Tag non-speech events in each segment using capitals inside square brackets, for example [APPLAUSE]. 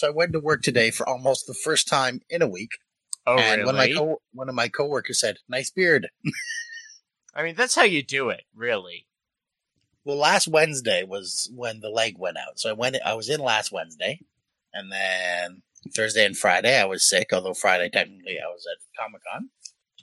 So I went to work today for almost the first time in a week. Oh, and really? one of my co- one of my coworkers said, "Nice beard." [LAUGHS] I mean, that's how you do it, really. Well, last Wednesday was when the leg went out. So I went. I was in last Wednesday, and then Thursday and Friday I was sick. Although Friday technically I was at Comic Con,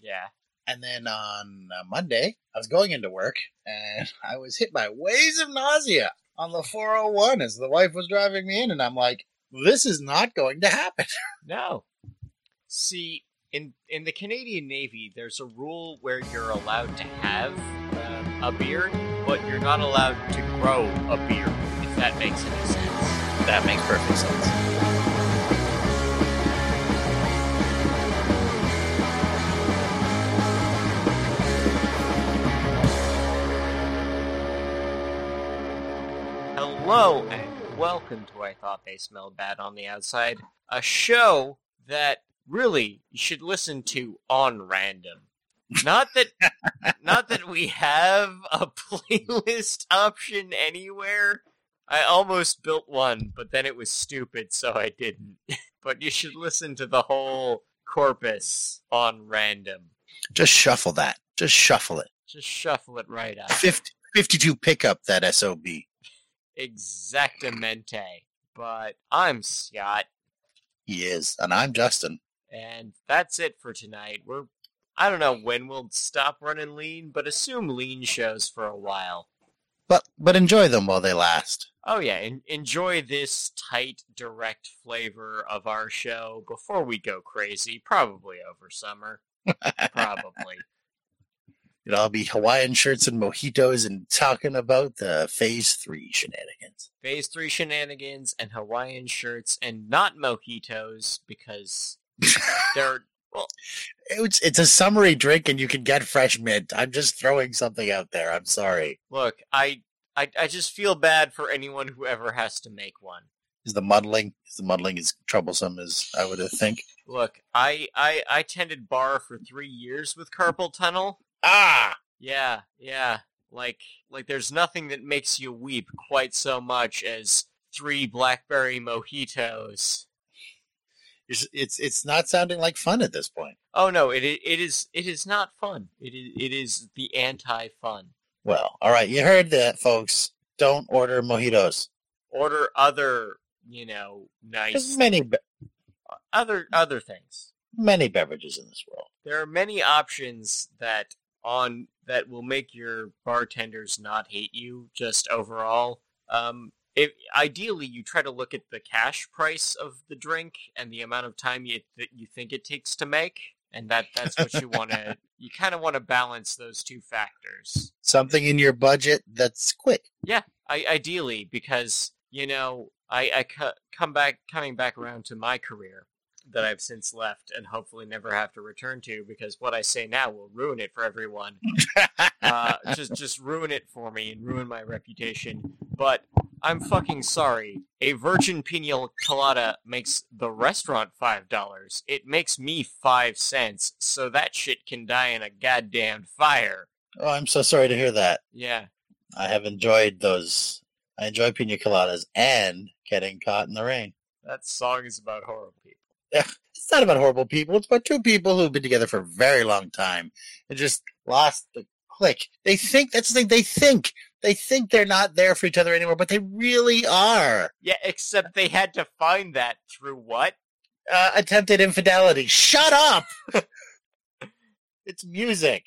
Yeah. and then on uh, Monday I was going into work, and [LAUGHS] I was hit by waves of nausea on the 401 as the wife was driving me in, and I'm like, "This is not going to happen." [LAUGHS] No. See, in in the Canadian Navy, there's a rule where you're allowed to have um, a beard, but you're not allowed to grow a beard. If that makes any sense. that makes perfect sense. Hello and welcome to I Thought They Smelled Bad on the Outside, a show that really you should listen to on random. Not that [LAUGHS] not that we have a playlist option anywhere. I almost built one, but then it was stupid, so I didn't. [LAUGHS] but you should listen to the whole corpus on random. Just shuffle that. Just shuffle it. Just shuffle it right out. 50, 52 pickup that sob. Exactamente. But I'm Scott. He is, and I'm Justin. And that's it for tonight. We're I don't know when we'll stop running lean, but assume lean shows for a while. But but enjoy them while they last. Oh yeah, en- enjoy this tight, direct flavor of our show before we go crazy. Probably over summer. [LAUGHS] Probably. It'll be Hawaiian shirts and mojitos and talking about the Phase Three shenanigans. Phase three shenanigans and Hawaiian shirts and not mojitos because [LAUGHS] they're well. It's it's a summery drink and you can get fresh mint. I'm just throwing something out there. I'm sorry. look. I I I just feel bad for anyone who ever has to make one. Is the muddling is the muddling as troublesome as I would think? Look, I I I tended bar for three years with carpal tunnel. Ah, Yeah, yeah. Like like there's nothing that makes you weep quite so much as three blackberry mojitos. it's it's, it's not sounding like fun at this point. Oh no, it it is it is not fun. It is it is the anti fun. Well, all right, you heard that, folks. Don't order mojitos. Order other, you know, There's nice many be- other other things. many beverages in this world. There are many options that on that will make your bartenders not hate you just overall. Um, if ideally you try to look at the cash price of the drink and the amount of time you that you think it takes to make, and that that's what you want to. [LAUGHS] You kind of want to balance those two factors. Something in your budget that's quick. Yeah, I, ideally, because you know, I, I cu- come back coming back around to my career that I've since left and hopefully never have to return to because what I say now will ruin it for everyone. [LAUGHS] uh, just just ruin it for me and ruin my reputation. But I'm fucking sorry. A virgin pina colada makes the restaurant five dollars. It makes me five cents, so that shit can die in a goddamn fire. oh, I'm so sorry to hear that. Yeah. I have enjoyed those. I enjoy pina coladas and getting caught in the rain. That song is about horrible people. [LAUGHS] It's not about horrible people. It's about two people who've been together for a very long time and just lost the click. They think that's the thing. They think they think they're not there for each other anymore, but they really are. Yeah, except they had to find that through what? Uh, attempted infidelity. Shut up. [LAUGHS] it's music.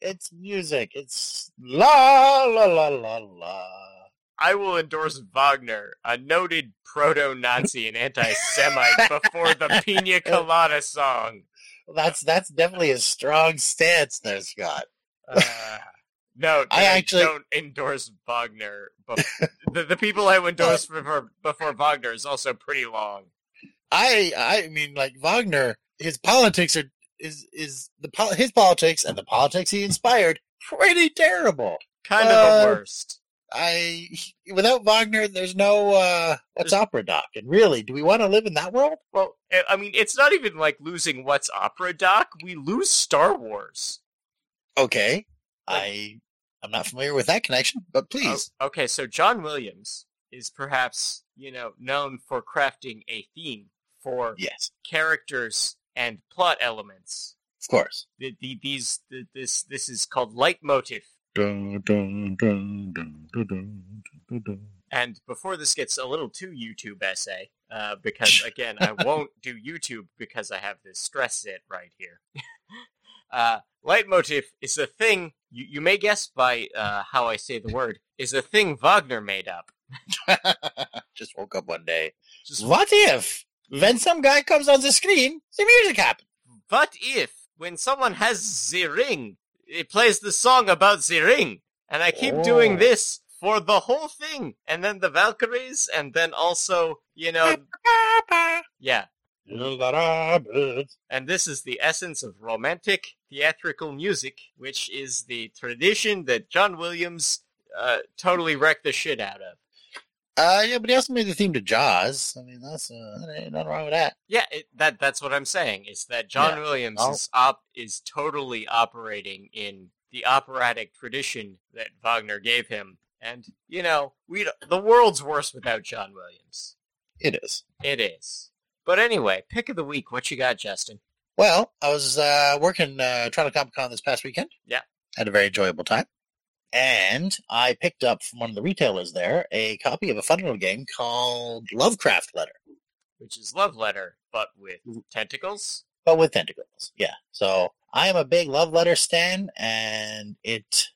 It's music. It's la la la la la. I will endorse Wagner, a noted proto-Nazi and anti-Semite, [LAUGHS] before the Pina Colada song. Well, that's that's definitely a strong stance there, Scott. Uh, no, [LAUGHS] I actually- don't endorse Wagner. But [LAUGHS] the, the people I would endorse before, before Wagner is also pretty long. I I mean, like Wagner, his politics are is is the pol- his politics and the politics he inspired pretty terrible. Kind of Uh, the worst. I without Wagner, there's no uh what's opera doc, and really, do we want to live in that world? Well, I- I mean, it's not even like losing what's opera doc. We lose Star Wars. Okay, Like- I I'm not familiar with that connection, but please. Oh, okay, so John Williams is perhaps, you know, known for crafting a theme for Yes, characters and plot elements. of course. The, the, these the, this this is called leitmotif. And before this gets a little too YouTube essay, uh, because again, I won't do YouTube because I have this stress it right here. uh, leitmotif is a thing, you, you may guess by uh, how I say the word, is a thing Wagner made up. Just woke up one day. Just What if when some guy comes on the screen, the music happens? what if, when someone has the ring, it plays the song about the ring? And I keep doing Oh. this for the whole thing, and then the Valkyries, and then also, you know, yeah, [LAUGHS] And this is the essence of romantic theatrical music, which is the tradition that John Williams uh, totally wrecked the shit out of. Uh, yeah, but he also made the theme to Jaws. I mean, that's uh, ain't nothing wrong with that. Yeah, it, that that's what I'm saying. Is that John Yeah. Williams Oh. is op is totally operating in the operatic tradition that Wagner gave him, and you know, we the world's worse without John Williams. It is. It is. But anyway, pick of the week. What you got, Justin? Well, I was uh, working uh, Toronto Comic Con this past weekend. Yeah. Had a very enjoyable time. And I picked up from one of the retailers there a copy of a fun little game called Lovecraft Letter, Which is love letter, but with tentacles. but with tentacles. Yeah. So I am a big love letter stan, and it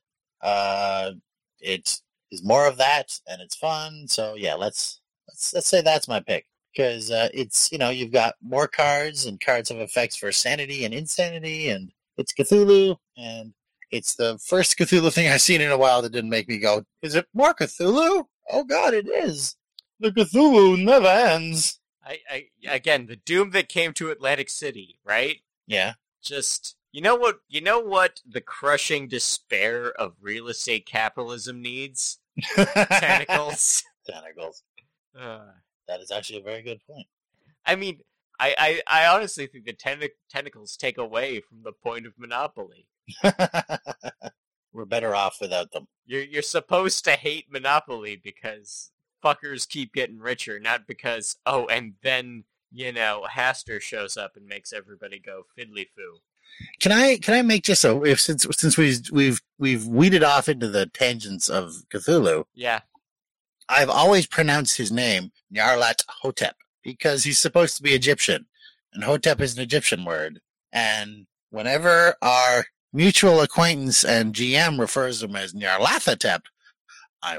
uh, it is more of that, and it's fun. So yeah, let's let's let's say that's my pick because uh, it's you know you've got more cards and cards have effects for sanity and insanity, and it's Cthulhu, and it's the first Cthulhu thing I've seen in a while that didn't make me go, "Is it more Cthulhu?" Oh God, it is. The Cthulhu never ends. I, I again, the doom that came to Atlantic City, right? Yeah. Just you know what you know what the crushing despair of real estate capitalism needs? Tentacles. [LAUGHS] [LAUGHS] Tentacles. Uh, That is actually a very good point. I mean, I, I, I honestly think the tentac- tentacles take away from the point of monopoly. [LAUGHS] We're better off without them. You're you're supposed to hate monopoly because fuckers keep getting richer, not because oh, and then you know Hastur shows up and makes everybody go fiddly foo. Can I can I make just a if since since we've we've we've weeded off into the tangents of Cthulhu, Yeah, I've always pronounced his name Nyarlathotep Hotep because he's supposed to be Egyptian, and Hotep is an Egyptian word. And whenever our mutual acquaintance and GM refers to him as Nyarlathotep, I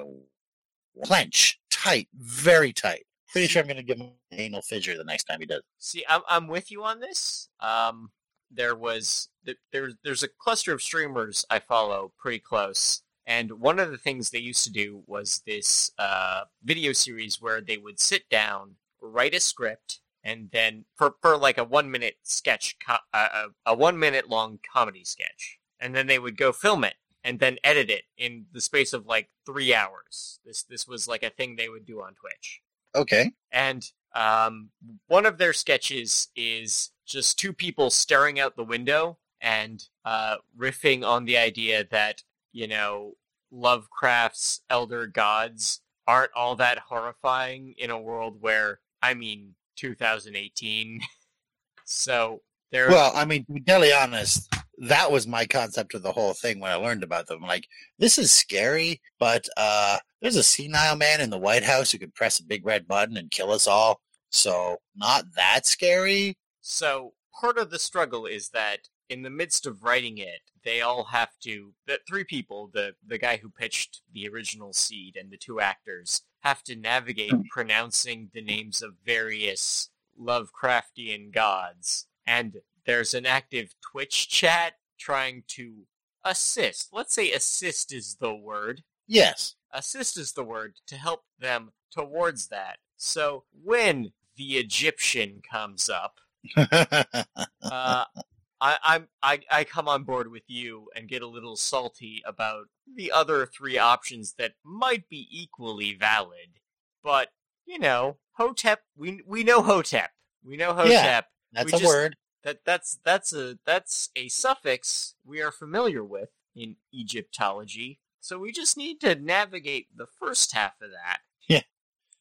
clench tight, very tight. Pretty sure I'm going to give him an anal fissure the next time he does. See, I'm I'm with you on this. Um, there was th- there's there's a cluster of streamers I follow pretty close, and one of the things they used to do was this uh, video series where they would sit down, write a script, and then for for like a one minute sketch, co- uh, a, a one minute long comedy sketch, and then they would go film it and then edit it in the space of like three hours. This this was like a thing they would do on Twitch. Okay. And um, one of their sketches is just two people staring out the window and uh, riffing on the idea that, you know, Lovecraft's elder gods aren't all that horrifying in a world where, I mean, 2018. [LAUGHS] so they're. Well, I mean, to be totally honest, that was my concept of the whole thing when I learned about them. Like, this is scary, but uh, there's a senile man in the White House who could press a big red button and kill us all. So, not that scary. So part of the struggle is that in the midst of writing it, they all have to the three people, the the guy who pitched the original seed and the two actors have to navigate pronouncing the names of various Lovecraftian gods. And there's an active Twitch chat trying to assist. Let's say assist is the word Yes. assist is the word to help them towards that. So when the Egyptian comes up, [LAUGHS] uh, I, I'm I, I come on board with you and get a little salty about the other three options that might be equally valid. But you know, Hotep, we we know Hotep, we know Hotep. Yeah. That's We a just- word. That that's that's a that's a suffix we are familiar with in Egyptology. So we just need to navigate the first half of that. Yeah.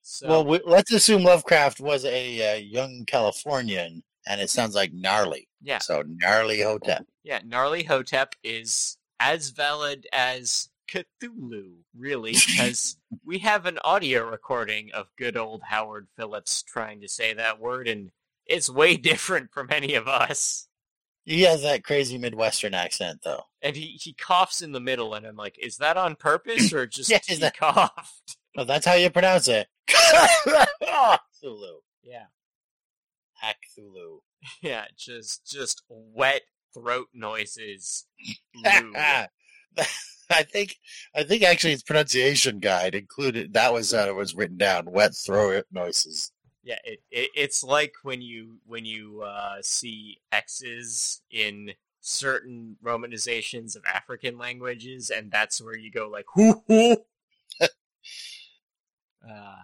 So Well, we, let's assume Lovecraft was a uh, young Californian, and it sounds like gnarly. yeah, So gnarly Hotep. yeah, gnarly Hotep is as valid as Cthulhu, really, because [LAUGHS] we have an audio recording of good old Howard Phillips trying to say that word, and it's way [LAUGHS] different from any of us. He has that crazy Midwestern accent, though. And he, he coughs in the middle, and I'm like, is that on purpose or [CLEARS THROAT] just Yeah, he that- [LAUGHS] coughed? Oh, that's how you pronounce it. Cthulhu. Yeah, Cthulhu. [LAUGHS] yeah, just just wet throat noises. [LAUGHS] I think I think actually its pronunciation guide included that was uh, was written down wet throat noises. Yeah, it, it it's like when you when you uh, see X's in certain romanizations of African languages, and that's where you go like hoo hoo. [LAUGHS] uh,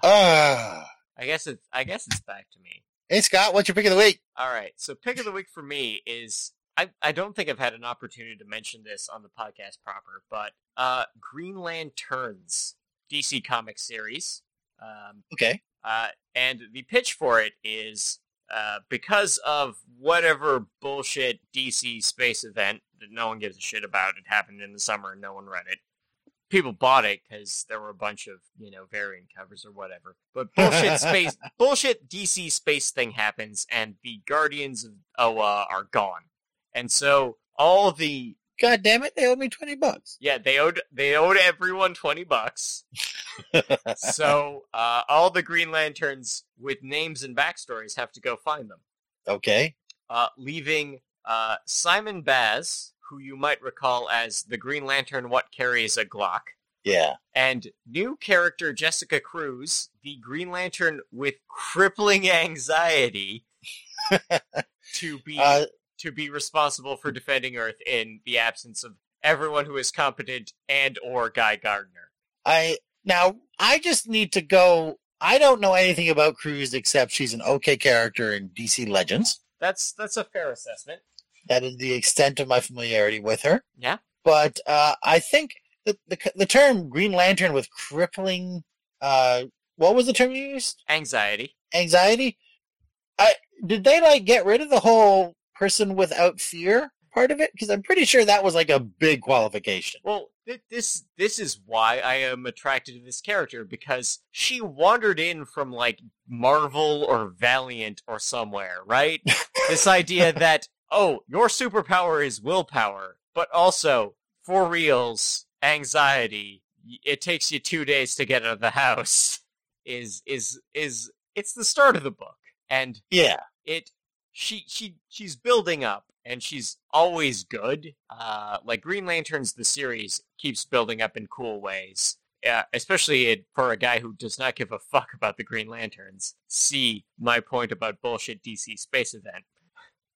Ah, I guess it's I guess it's back to me. Hey Scott, what's your pick of the week? All right, so pick of the week for me is I I don't think I've had an opportunity to mention this on the podcast proper, but uh, Green Lanterns DC comic series. Um, Okay, Uh, and the pitch for it is uh, because of whatever bullshit DC space event that no one gives a shit about. It happened in the summer and no one read it. People bought it because there were a bunch of you know variant covers or whatever. But bullshit space, [LAUGHS] bullshit DC space thing happens, and the Guardians of Oa are gone. And so all the God damn it, they owed me twenty bucks. yeah they owed they owed everyone twenty bucks. so [LAUGHS] uh, all the Green Lanterns with names and backstories have to go find them, okay, uh, leaving uh, Simon Baz, who you might recall as the Green Lantern what carries a Glock, yeah, and new character Jessica Cruz, the Green Lantern with crippling anxiety, [LAUGHS] to be uh, to be responsible for defending Earth in the absence of everyone who is competent and or Guy Gardner. I now I just need to go. I don't know anything about Cruz except she's an okay character in DC Legends. That's that's a fair assessment. That is the extent of my familiarity with her. Yeah. But uh, I think the, the the term Green Lantern with crippling. Uh, what was the term you used? Anxiety. Anxiety. I did they like get rid of the whole person without fear part of it? Because I'm pretty sure that was like a big qualification. Well, th- this this is why I am attracted to this character because she wandered in from like Marvel or Valiant or somewhere, right? [LAUGHS] this idea that oh, your superpower is willpower, but also for reals, anxiety. It takes you 2 days to get out of the house. [LAUGHS] Is is is it's the start of the book. And Yeah. it she she she's building up and she's always good uh like green lanterns the series keeps building up in cool ways uh, especially it, for a guy who does not give a fuck about the green lanterns see my point about bullshit dc space event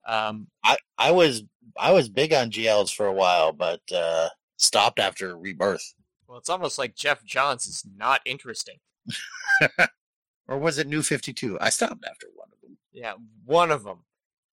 um I, I was I was big on GLs for a while, but uh, stopped after Rebirth. well it's almost like Geoff Johns is not interesting [LAUGHS] Or was it New Fifty Two? I stopped after one of them. Yeah, one of them.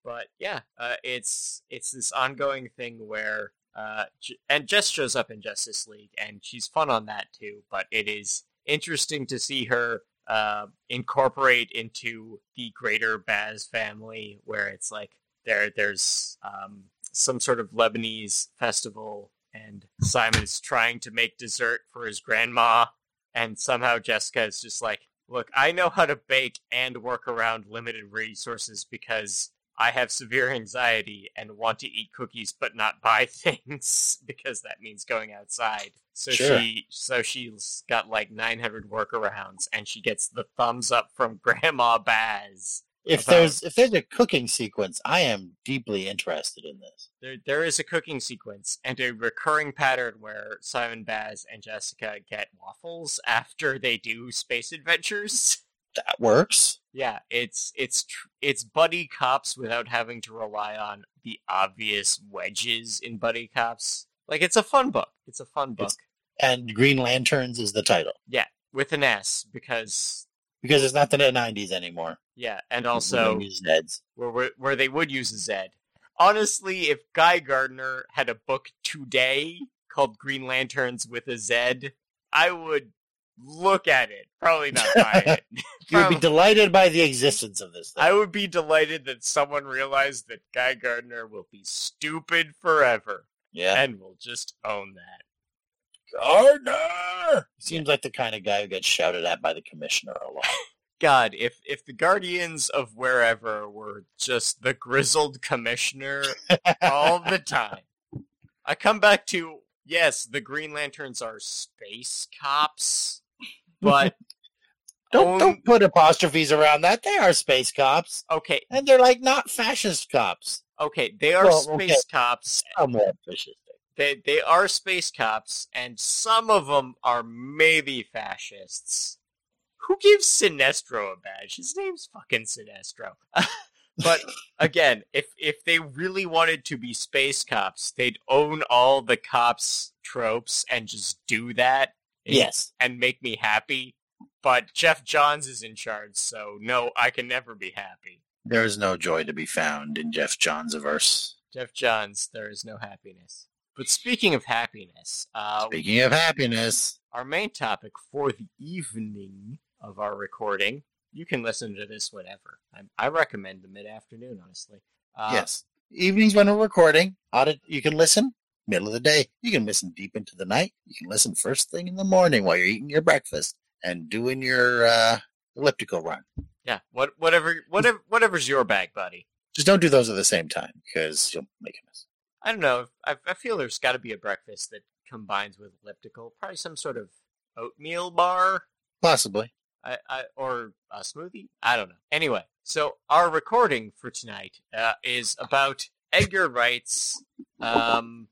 But yeah, uh, it's it's this ongoing thing where uh, and Jess shows up in Justice League, and she's fun on that too. But it is interesting to see her uh, incorporate into the greater Baz family, where it's like there there's um, some sort of Lebanese festival, and Simon is trying to make dessert for his grandma, and somehow Jessica is just like, look, I know how to bake and work around limited resources because I have severe anxiety and want to eat cookies but not buy [LAUGHS] things because that means going outside. So Sure. she so she's got like 900 workarounds and she gets the thumbs up from [LAUGHS] Grandma Baz. If there's if there's a cooking sequence, I am deeply interested in this. There there is a cooking sequence and a recurring pattern where Simon Baz and Jessica get waffles after they do space adventures. [LAUGHS] That works. Yeah, it's it's tr- it's buddy cops without having to rely on the obvious wedges in buddy cops. Like it's a fun book. It's a fun book It's- And Green Lanterns is the title Yeah, with an S because because it's not the '90s anymore. yeah, and also don't use Zeds. where where, where they would use a Z. Honestly, if Guy Gardner had a book today called Green Lanterns with a Z, I would look at it. Probably not [LAUGHS] buy it. You would be delighted by the existence of this thing. I would be delighted that someone realized that Guy Gardner will be stupid forever yeah. and will just own that. Gardner! Seems like the kind of guy who gets shouted at by the commissioner a lot. [LAUGHS] God, if if the Guardians of wherever were just the grizzled commissioner [LAUGHS] all the time. I come back to yes, the Green Lanterns are space cops, but [LAUGHS] Don't own- don't put apostrophes around that. They are space cops, okay, and they're like not fascist cops. okay, they are Well, space okay. cops. Somewhat fascistic. They they are space cops, and some of them are maybe fascists. Who gives Sinestro a badge? His name's fucking Sinestro. [LAUGHS] but again, if if they really wanted to be space cops, they'd own all the cops tropes and just do that. and- Yes. and make me happy. But Geoff Johns is in charge, so no, I can never be happy. There is no joy to be found in Geoff Johns' verse. Geoff Johns, there is no happiness. But speaking of happiness, uh, Speaking of happiness, our main topic for the evening of our recording. You can listen to this whenever. I, I recommend the mid afternoon, honestly. Uh, yes, evenings when we're recording, audit. You can listen middle of the day. You can listen deep into the night. You can listen first thing in the morning while you're eating your breakfast and doing your uh, elliptical run. Yeah. What, whatever, whatever, whatever's your bag, buddy. Just don't do those at the same time because you'll make a mess. I don't know. I, I feel there's got to be a breakfast that combines with elliptical. Probably some sort of oatmeal bar. Possibly. I, I, or a smoothie. I don't know. Anyway, so our recording for tonight uh, is about Edgar Wright's um,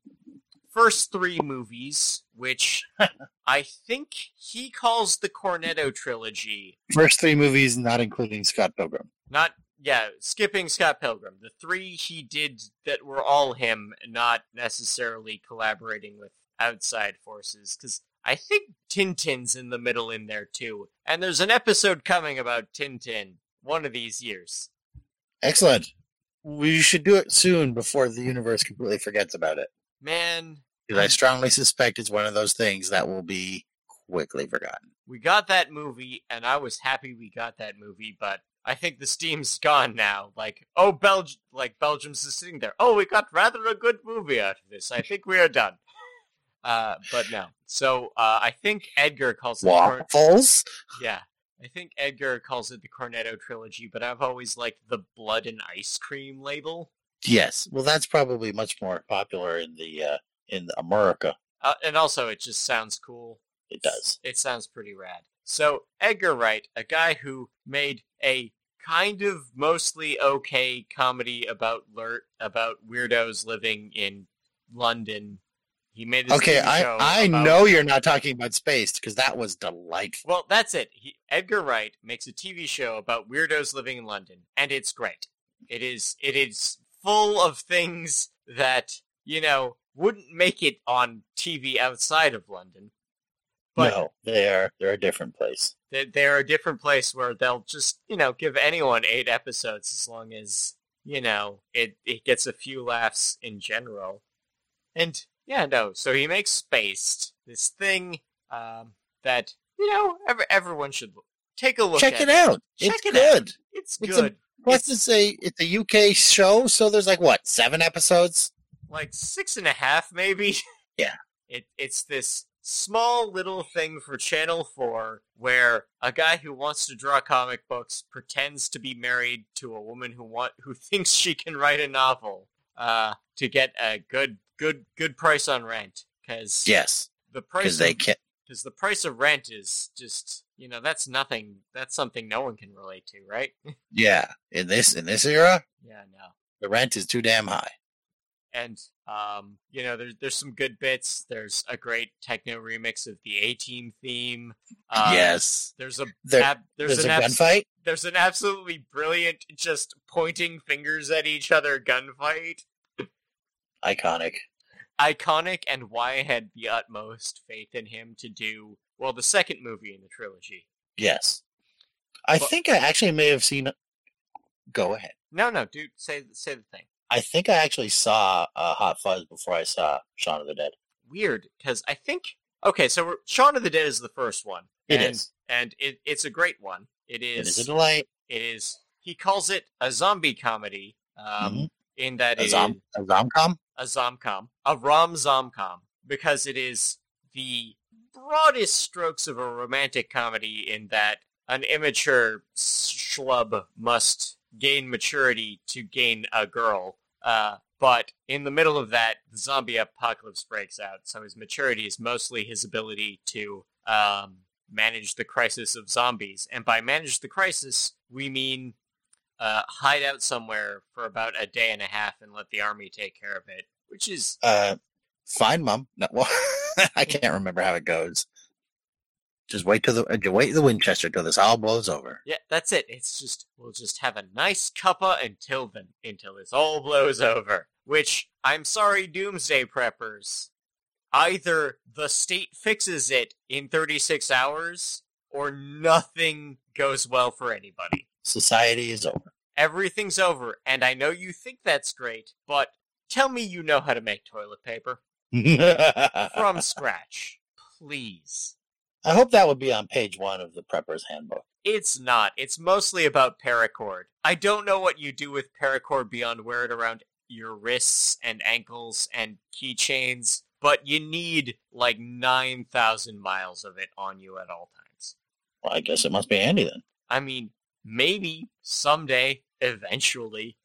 first three movies, which [LAUGHS] I think he calls the Cornetto trilogy. First three movies, not including Scott Pilgrim. Not yeah, skipping Scott Pilgrim. The three he did that were all him, not necessarily collaborating with outside forces. Because I think Tintin's in the middle in there too, and there's an episode coming about Tintin one of these years. Excellent. We should do it soon before the universe completely forgets about it. Man, Because I strongly suspect it's one of those things that will be quickly forgotten. we got that movie, and I was happy we got that movie, but I think the steam's gone now. Like, oh, Belg, like Belgium's just sitting there. Oh, we got rather a good movie out of this. I think we are done. [LAUGHS] Uh, but no. So uh, I think Edgar calls it. the Cor- Waffles? yeah, I think Edgar calls it the Cornetto trilogy, but I've always liked the blood and ice cream label. Yes. Well, that's probably much more popular in the uh, in America. Uh, and also, it just sounds cool. It does. It sounds pretty rad. So Edgar Wright, a guy who made a kind of mostly okay comedy about ler- about weirdos living in London. He made this Okay, I I about- know you're not talking about space because that was delightful. Well, that's it. He, Edgar Wright makes a TV show about weirdos living in London, and it's great. It is it is full of things that you know wouldn't make it on TV outside of London. But no, they are they're a different place. they- they're a different place where they'll just you know give anyone eight episodes as long as you know it it gets a few laughs in general and yeah no so he makes spaced this thing um that you know every, everyone should take a look Check at it out. Check it's it good. it's It's a- good Plus, It's- it's a it's a UK show, so there's like what seven episodes. like six and a half maybe [LAUGHS] Yeah. it it's this small little thing for channel 4 where a guy who wants to draw comic books pretends to be married to a woman who want who [LAUGHS] thinks she can write a novel uh to get a good good good price on rent cuz Yes, the price they of, can. cuz the price of rent is just you know that's nothing that's something no one can relate to right [LAUGHS] Yeah, in this in this era, yeah no the rent is too damn high. And um, you know, there's there's some good bits. There's a great techno remix of the A Team theme. Uh, yes, there's a There- ab- there's, there's, an a abs- gunfight. there's an absolutely brilliant just pointing fingers at each other gunfight. Iconic. Iconic, and why I had the utmost faith in him to do well the second movie in the trilogy. Yes, I But- think I actually may have seen. Go ahead. No, no, dude, say say the thing. I think I actually saw uh, Hot Fuzz before I saw Shaun of the Dead. Weird, because I think Okay, so Shaun of the Dead is the first one. It and, is. and it, it's a great one. It It is. is a delight. it is. He calls it a zombie comedy. Um, Mhm. in that A, it zom- a zomcom. a zomcom, a rom zomcom, because it is the broadest strokes of a romantic comedy in that an immature schlub must gain maturity to gain a girl. Uh, but in the middle of that, the zombie apocalypse breaks out, so his maturity is mostly his ability to um, manage the crisis of zombies. And by manage the crisis, we mean uh, hide out somewhere for about a day and a half and let the army take care of it, which is Uh, fine, mom. No, well, [LAUGHS] I can't remember how it goes. Just wait till the uh, wait the Winchester till this all blows over. yeah, that's it. It's just we'll just have a nice cuppa until then, until this all blows over. Which I'm sorry, Doomsday preppers. Either the state fixes it in 36 hours, or nothing goes well for anybody. Society is over. Everything's over, and I know you think that's great, but tell me you know how to make toilet paper [LAUGHS] from scratch, please. I hope that would be on page one of the Prepper's Handbook. It's not. It's mostly about paracord. I don't know what you do with paracord beyond wear it around your wrists and ankles and keychains, but you need like 9,000 miles of it on you at all times. Well, I guess it must be handy then. I mean, maybe someday, eventually.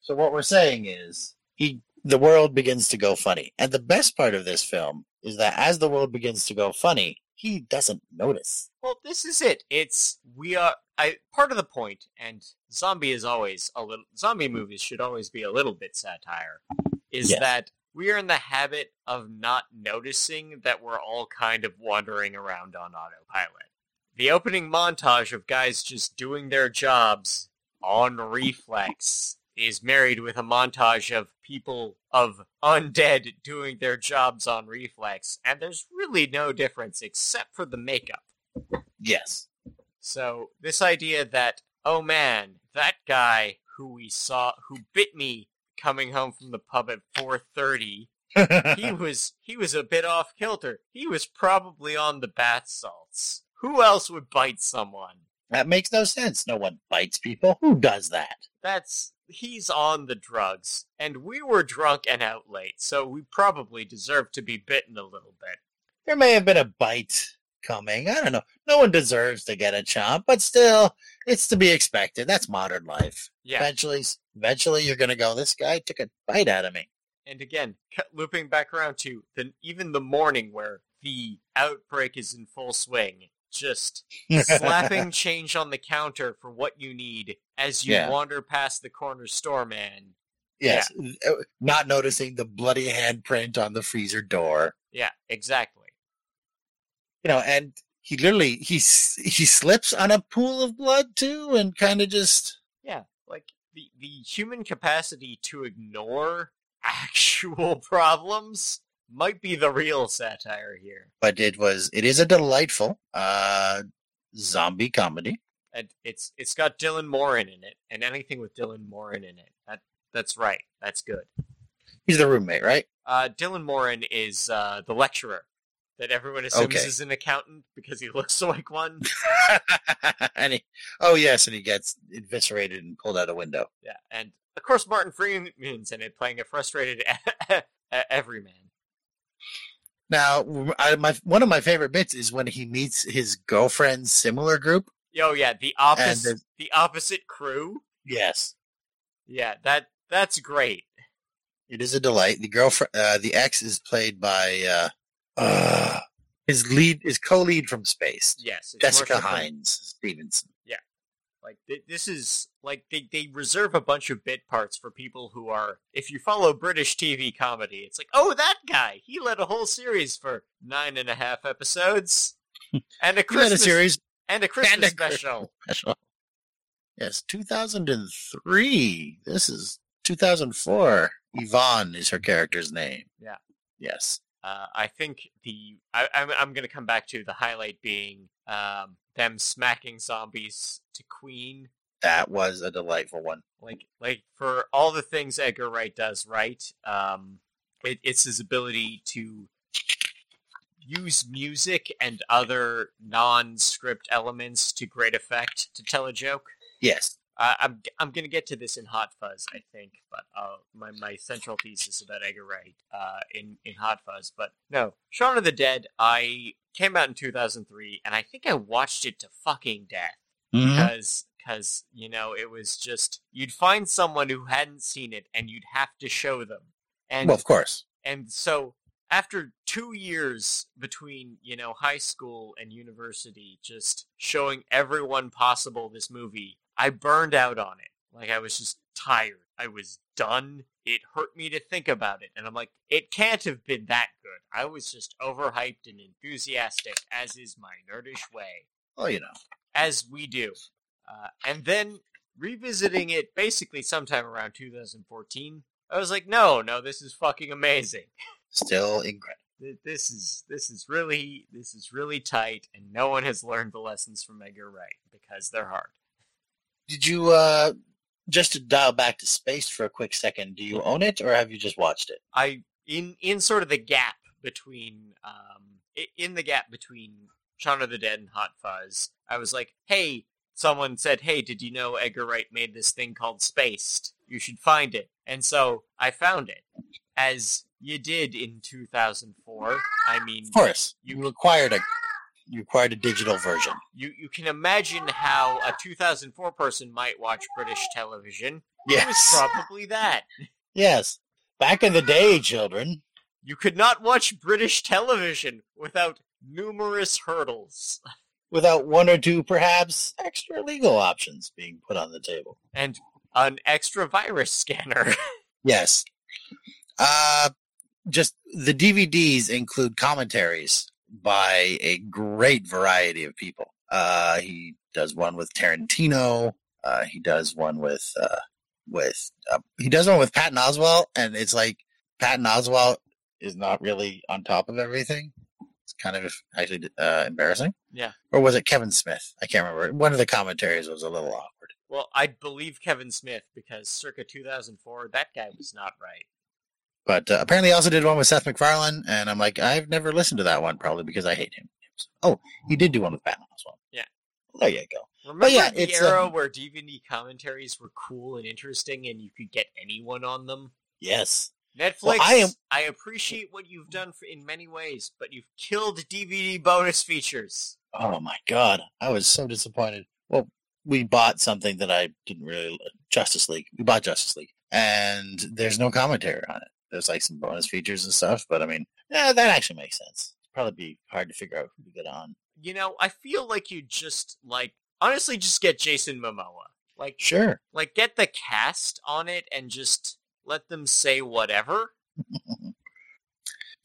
So what we're saying is, he the world begins to go funny, and the best part of this film is that as the world begins to go funny, he doesn't notice. Well, this is it. It's we are I part of the point, and zombie is always a little zombie movies should always be a little bit satire. Is Yes. that we are in the habit of not noticing that we're all kind of wandering around on autopilot. The opening montage of guys just doing their jobs on reflex is married with a montage of people of undead doing their jobs on reflex, and there's really no difference except for the makeup. Yes. So this idea that oh man, that guy who we saw who bit me coming home from the pub at 4:30, [LAUGHS] he was he was a bit off kilter. He was probably on the bath salts. Who else would bite someone? that makes no sense. No one bites people. Who does that? That's he's on the drugs and we were drunk and out late, so we probably deserve to be bitten a little bit. There may have been a bite coming. I don't know. No one deserves to get a chomp, but still, it's to be expected. That's modern life. Yeah. Eventually, eventually, you're gonna go. This guy took a bite out of me. And again, looping back around to the even the morning where the outbreak is in full swing, just [LAUGHS] slapping change on the counter for what you need as you Yeah. wander past the corner store man. yes, uh, not noticing the bloody handprint on the freezer door. Yeah, exactly. You know, and he literally he he slips on a pool of blood too, and kind of just Yeah, like the the human capacity to ignore [LAUGHS] actual problems might be the real satire here. but it was it is a delightful uh zombie comedy. And it's it's got Dylan Moran in it, and anything with Dylan Moran in it. That that's right. That's good. He's the roommate, right? Uh, Dylan Moran is uh, the lecturer that everyone assumes Okay. is an accountant because he [LAUGHS] looks like one. [LAUGHS] and he, oh yes, and he gets eviscerated and pulled out a window. Yeah, and of course Martin Freeman's in it, playing a frustrated [LAUGHS] everyman. Now, I, my one of my favorite bits is when he meets his girlfriend's similar group. Oh yeah, the opposite, the opposite crew. Yes, Yeah, that that's great. it is a delight. The girlfriend, uh, the ex, is played by uh, uh, his lead, his co-lead from Spaced, Yes, Jessica Hynes Stevenson. Like th- this is like they they reserve a bunch of bit parts for people who are. If you follow British TV comedy, it's like, oh, that guy. He led a whole series for nine and a half episodes, [LAUGHS] and a had a Christmas series and a Christmas and a special. special. Yes, 2003. This is 2004. Yvonne is her character's name. Yeah. Yes. Uh, I think the I, I'm I'm gonna come back to the highlight being um, them smacking zombies to Queen. That was a delightful one. Like like for all the things Edgar Wright does right, um, it, it's his ability to use music and other non-script elements to great effect to tell a joke. Yes. Uh, I'm I'm gonna get to this in Hot Fuzz, I think, but uh, my my central thesis about Edgar Wright uh, in in Hot Fuzz. But no, Shaun of the Dead. I came out in 2003, and I think I watched it to fucking death Mhm. because because you know it was just you'd find someone who hadn't seen it, and you'd have to show them, and Well, of course. and so after two years between you know high school and university just showing everyone possible this movie i burned out on it like i was just tired i was done it hurt me to think about it and i'm like it can't have been that good i was just overhyped and enthusiastic as is my nerdish way Well, you know. as we do. Uh, and then revisiting it basically sometime around 2014, I was like, no, no, this is fucking amazing. Still incredible. [LAUGHS] This is this is really this is really tight, and no one has learned the lessons from Edgar Wright because they're hard. Did you, uh, just to dial back to space for a quick second, do you own it or have you just watched it? I in in sort of the gap between um in the gap between Shaun of the Dead and Hot Fuzz, I was like, hey, someone said, hey, did you know Edgar Wright made this thing called Spaced? You should find it. And so I found it, as you did in 2004. I mean, Of course. You- You required a, you required a digital version. you you can imagine how a 2004 person might watch British television. It was Yes. probably that. Yes. Back in the day, children. You could not watch British television without numerous hurdles. Without one or two, perhaps, extra legal options being put on the table. and an extra virus scanner. [LAUGHS] Yes. Uh, just the DVDs include commentaries by a great variety of people. Uh, he does one with Tarantino. Uh, he does one with, uh, with, uh, he does one with Patton Oswalt, and it's like Patton Oswalt is not really on top of everything. It's kind of actually uh, embarrassing. Yeah. Or was it Kevin Smith? I can't remember. One of the commentaries was a little awkward. well, I believe Kevin Smith because circa 2004, that guy was not right. But uh, apparently, he also did one with Seth MacFarlane, and I'm like, I've never listened to that one, probably because I hate him. Oh, he did do one with Batman as well. Yeah. Well, there you go. Remember yeah, the era um, where DVD commentaries were cool and interesting and you could get anyone on them? Yes. Netflix, Well, I am- I appreciate what you've done for, in many ways, but you've killed DVD bonus features. Oh my god, I was so disappointed. Well, we bought something that I didn't really Justice League. We bought Justice League, and there's no commentary on it. There's like some bonus features and stuff, but I mean, yeah, that actually makes sense. It'd probably be hard to figure out who to get on. You know, I feel like you just, like, honestly, just get Jason Momoa. Like, Sure. like get the cast on it and just let them say whatever. [LAUGHS]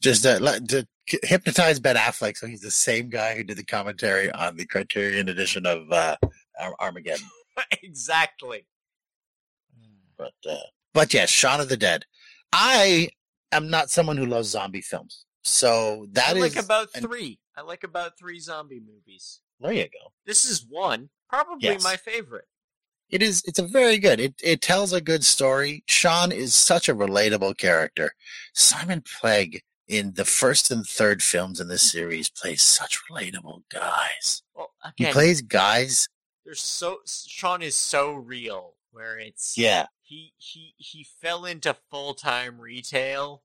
Just uh, to hypnotize Ben Affleck, so he's the same guy who did the commentary on the Criterion edition of uh, Armageddon. [LAUGHS] exactly. But uh, but yes, Shaun of the Dead. I am not someone who loves zombie films, so that I is like about and- three. I like about three zombie movies. there you go. This is one, probably Yes. my favorite. It is. It's a very good. It it tells a good story. Shaun is such a relatable character. Simon Pegg in the first and third films in this series plays such relatable guys. Well, He plays guys. there's so Shaun is so real, where it's Yeah. He he he fell into full time retail,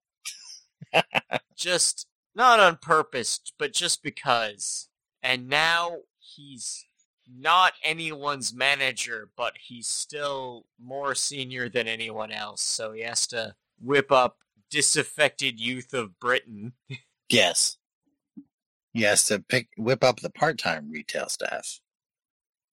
[LAUGHS] just not on purpose, but just because. And now he's not anyone's manager, but he's still more senior than anyone else, so he has to whip up disaffected youth of Britain. [LAUGHS] Yes. He has to pick whip up the part time retail staff.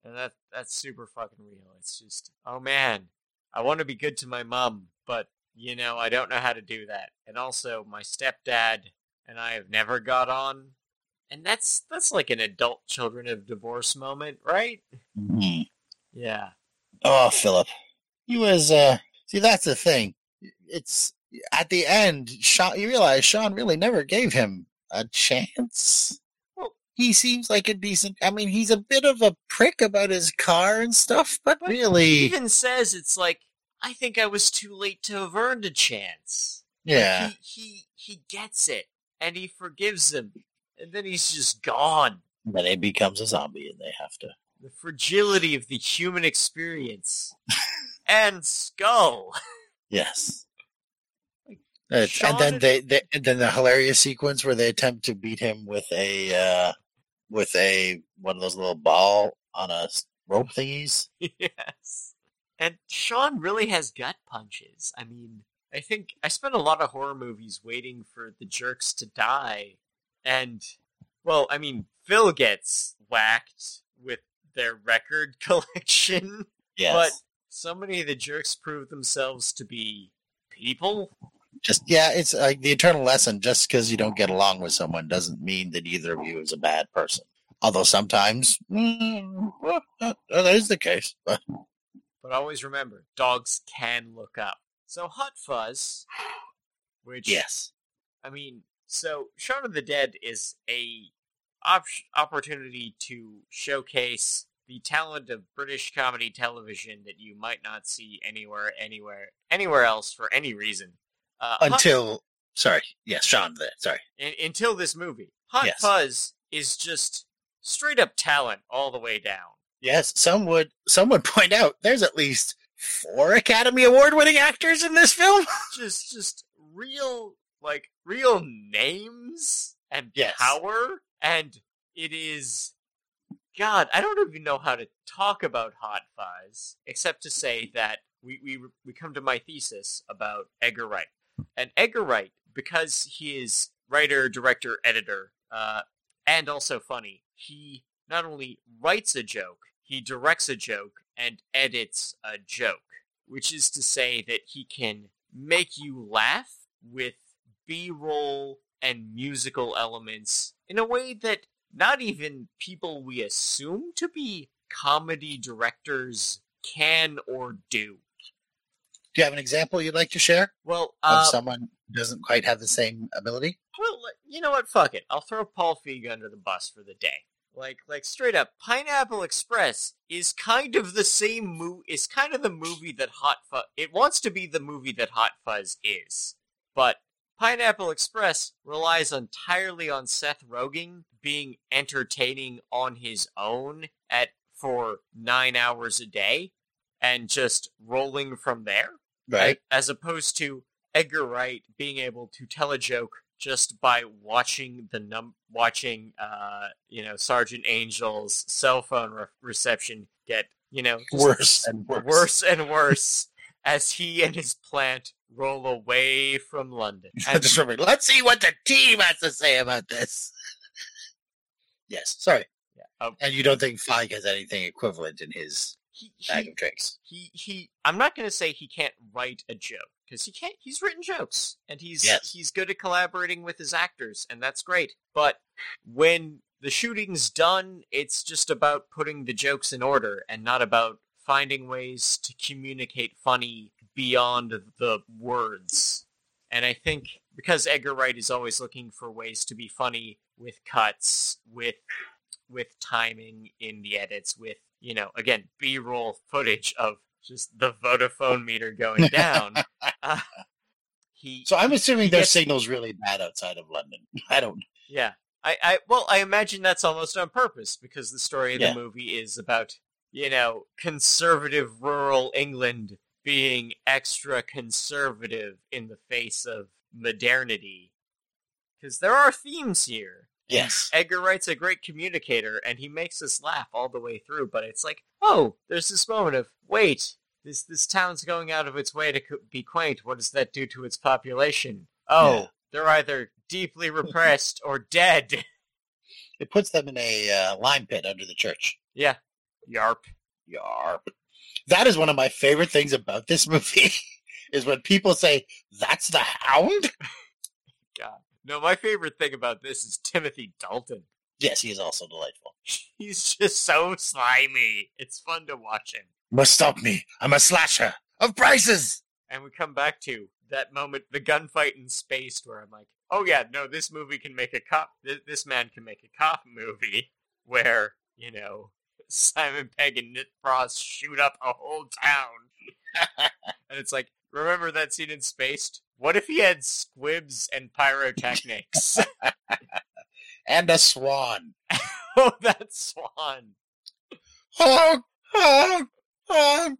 And that that's super fucking real. It's just, oh man, I want to be good to my mom, but you know, I don't know how to do that. And also, my stepdad and I have never got on. And that's that's like an adult children of divorce moment, right? Mhm. Yeah. Oh, Philip, he was. uh See, that's the thing. It's at the end. Shaun, you realize Shaun really never gave him a chance. He seems like a decent. I mean, he's a bit of a prick about his car and stuff, but, But really, He even says it's like, I think I was too late to have earned a chance. Like, yeah, he, he he gets it and he forgives him. and then he's just gone. Then he becomes a zombie, and they have to. The fragility of the human experience. [LAUGHS] and Skull. Yes. And then they, they, and then the hilarious sequence where they attempt to beat him with a, uh, with a one of those little ball on a rope thingies. [LAUGHS] yes. And Shaun really has gut punches. I mean, I think I spent a lot of horror movies waiting for the jerks to die. And, well, I mean, Phil gets whacked with their record [LAUGHS] collection, Yes. but so many of the jerks prove themselves to be people. Just yeah, it's like the eternal lesson. Just because you don't get along with someone doesn't mean that either of you is a bad person. Although sometimes mm, well, that that is the case. But But always remember, dogs can look up. So Hot Fuzz, which yes, I mean, so Shaun of the Dead is a op- opportunity to showcase the talent of British comedy television that you might not see anywhere, anywhere, anywhere else for any reason. Uh, Hot- until sorry, yes, Shaun. There, sorry. in- until this movie, Hot Yes. Fuzz is just straight up talent all the way down. Yes, some would some would [LAUGHS] point out there's at least four Academy Award winning actors in this film. [LAUGHS] just just real like real names and Yes. power and it is god i don't even know how to talk about hot fuzz except to say that we we, we come to my thesis about edgar wright and edgar wright because he is writer director editor uh, and also funny he not only writes a joke he directs a joke and edits a joke which is to say that he can make you laugh with B-roll and musical elements in a way that not even people we assume to be comedy directors can or do. Do you have an example you'd like to share Well, of uh, someone who doesn't quite have the same ability? well, you know what? Fuck it. I'll throw Paul Feig under the bus for the day. Like, like straight up, Pineapple Express is kind of the same movie. is kind of the movie that Hot Fuzz. It wants to be the movie that Hot Fuzz is, but Pineapple Express relies entirely on Seth Rogen being entertaining on his own at for nine hours a day, and just rolling from there Right. as opposed to Edgar Wright being able to tell a joke just by watching the num watching uh you know Sergeant Angel's cell phone re- reception get you know [LAUGHS] Worse and worse. worse and worse as he and his plant roll away from London. And- let's see what the team has to say about this. [LAUGHS] yes, sorry. Yeah, oh. And you don't think Feig has anything equivalent in his he, bag he, of tricks? he he I'm not going to say he can't write a joke because he can't he's written jokes and he's Yes. he's good at collaborating with his actors and that's great but when the shooting's done it's just about putting the jokes in order and not about finding ways to communicate funny beyond the words and I think because Edgar Wright is always looking for ways to be funny with cuts with with timing in the edits with you know again b-roll footage of just the vodafone meter going down [LAUGHS] uh, he So I'm assuming their gets- signal's really bad outside of London. [LAUGHS] I don't. yeah I, I well i imagine that's almost on purpose because the story of Yeah. the movie is about you know conservative rural england being extra conservative in the face of modernity because there are themes here Yes. Edgar Wright's a great communicator, and he makes us laugh all the way through. But it's like, oh, there's this moment of wait, this this town's going out of its way to be quaint. What does that do to its population? Oh, Yeah. they're either deeply repressed or dead. [LAUGHS] It puts them in a uh, lime pit under the church. yeah, yarp. Yarp. That is one of my favorite things about this [LAUGHS] movie. is when people say that's the hound. No. My favorite thing about this is Timothy Dalton. Yes, he is also delightful. [LAUGHS] He's just so slimy. It's fun to watch him. Must stop me. I'm a slasher of prices. and we come back to that moment, the gunfight in Spaced, where I'm like, oh yeah, no, this movie can make a cop. This, this man can make a cop movie [LAUGHS] where you know Simon Pegg and Nick Frost shoot up a whole town, [LAUGHS] and it's like, remember that scene in Spaced? What if he had squibs and pyrotechnics? [LAUGHS] [LAUGHS] and a swan. [LAUGHS] oh, that swan. Honk, honk, honk.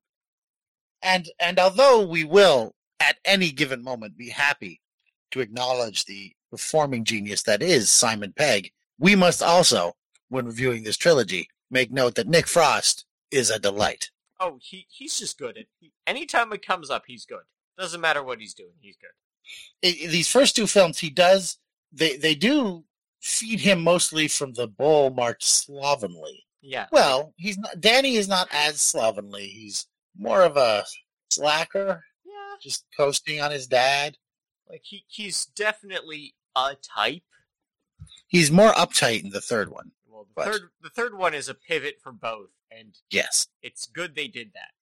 And and although we will at any given moment be happy to acknowledge the performing genius that is Simon Pegg, we must also, when reviewing this trilogy, make note that Nick Frost is a delight. Oh, he he's just good at. He, anytime it comes up, he's good. Doesn't matter what he's doing, he's good. I- these first two films, he does they they do feed him mostly from the bowl marked slovenly. Yeah. Well, he's not. Danny is not as slovenly. He's more of a slacker, Yeah. just coasting on his dad. Like he he's definitely a type. He's more uptight in the third one. Well, the But- third the third one is a pivot for both, and Yes. it's good they did that.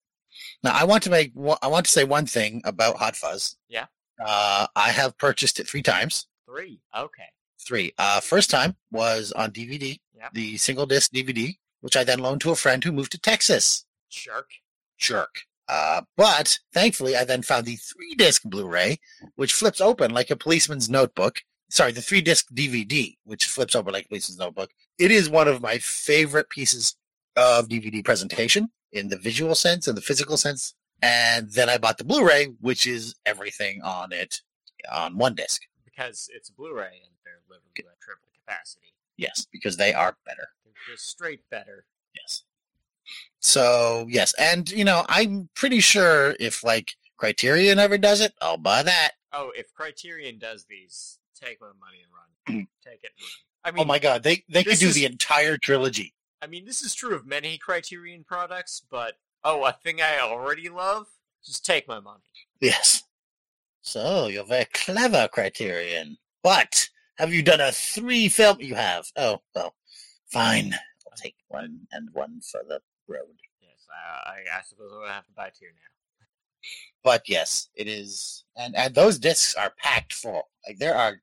Now I want to make I want to say one thing about Hot Fuzz. Yeah. Uh, I have purchased it three times. Three. Okay. Three. Uh, first time was on DVD, Yeah. the single disc DVD, which I then loaned to a friend who moved to Texas. Shark. Jerk. Uh, but thankfully, I then found the three disc Blu-ray, which flips open like a policeman's notebook. Sorry, the three disc DVD, which flips open like a policeman's notebook. It is one of my favorite pieces of DVD presentation in the visual sense and the physical sense. And then I bought the Blu-ray, which is everything on it on one disc. Because it's a Blu-ray and they're literally at triple capacity. Yes, because they are better. They're just straight better. Yes. So yes, and you know, I'm pretty sure if like Criterion ever does it, I'll buy that. Oh, if Criterion does these, take my money and run. [CLEARS THROAT] take it. And run. I oh mean, oh my god, they they could do is- the entire trilogy. I mean, this is true of many Criterion products, but oh, a thing I already love. Just take my money. Yes. So you're very clever, Criterion. But have you done a three film? You have. Oh well, fine. I'll take one and one for the road. Yes, I, I, I suppose I'll have to buy two now. But yes, it is, and and those discs are packed full. Like there are,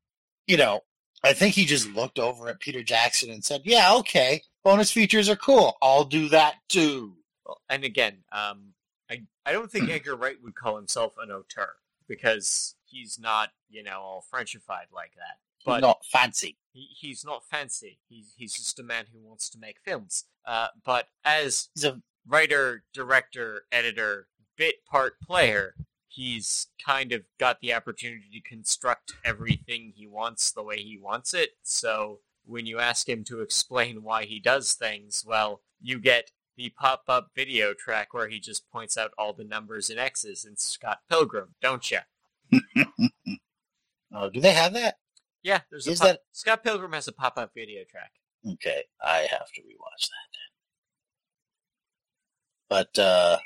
you know, I think he just looked over at Peter Jackson and said, "Yeah, okay, bonus features are cool. I'll do that too." Well, and again, um, I I don't think [CLEARS THROAT] Edgar Wright would call himself an auteur because he's not, you know, all Frenchified like that. But Not fancy. he, he's not fancy. He's he's just a man who wants to make films. Uh, but as He's a writer, director, editor, bit part player, he's kind of got the opportunity to construct everything he wants the way he wants it. So when you ask him to explain why he does things, well, you get the pop up video track where he just points out all the numbers and X's in Scott Pilgrim, don't you? [LAUGHS] oh, do they have that? Yeah, there's a Is pop- that- Scott Pilgrim has a pop up video track. Okay, I have to rewatch that then. But uh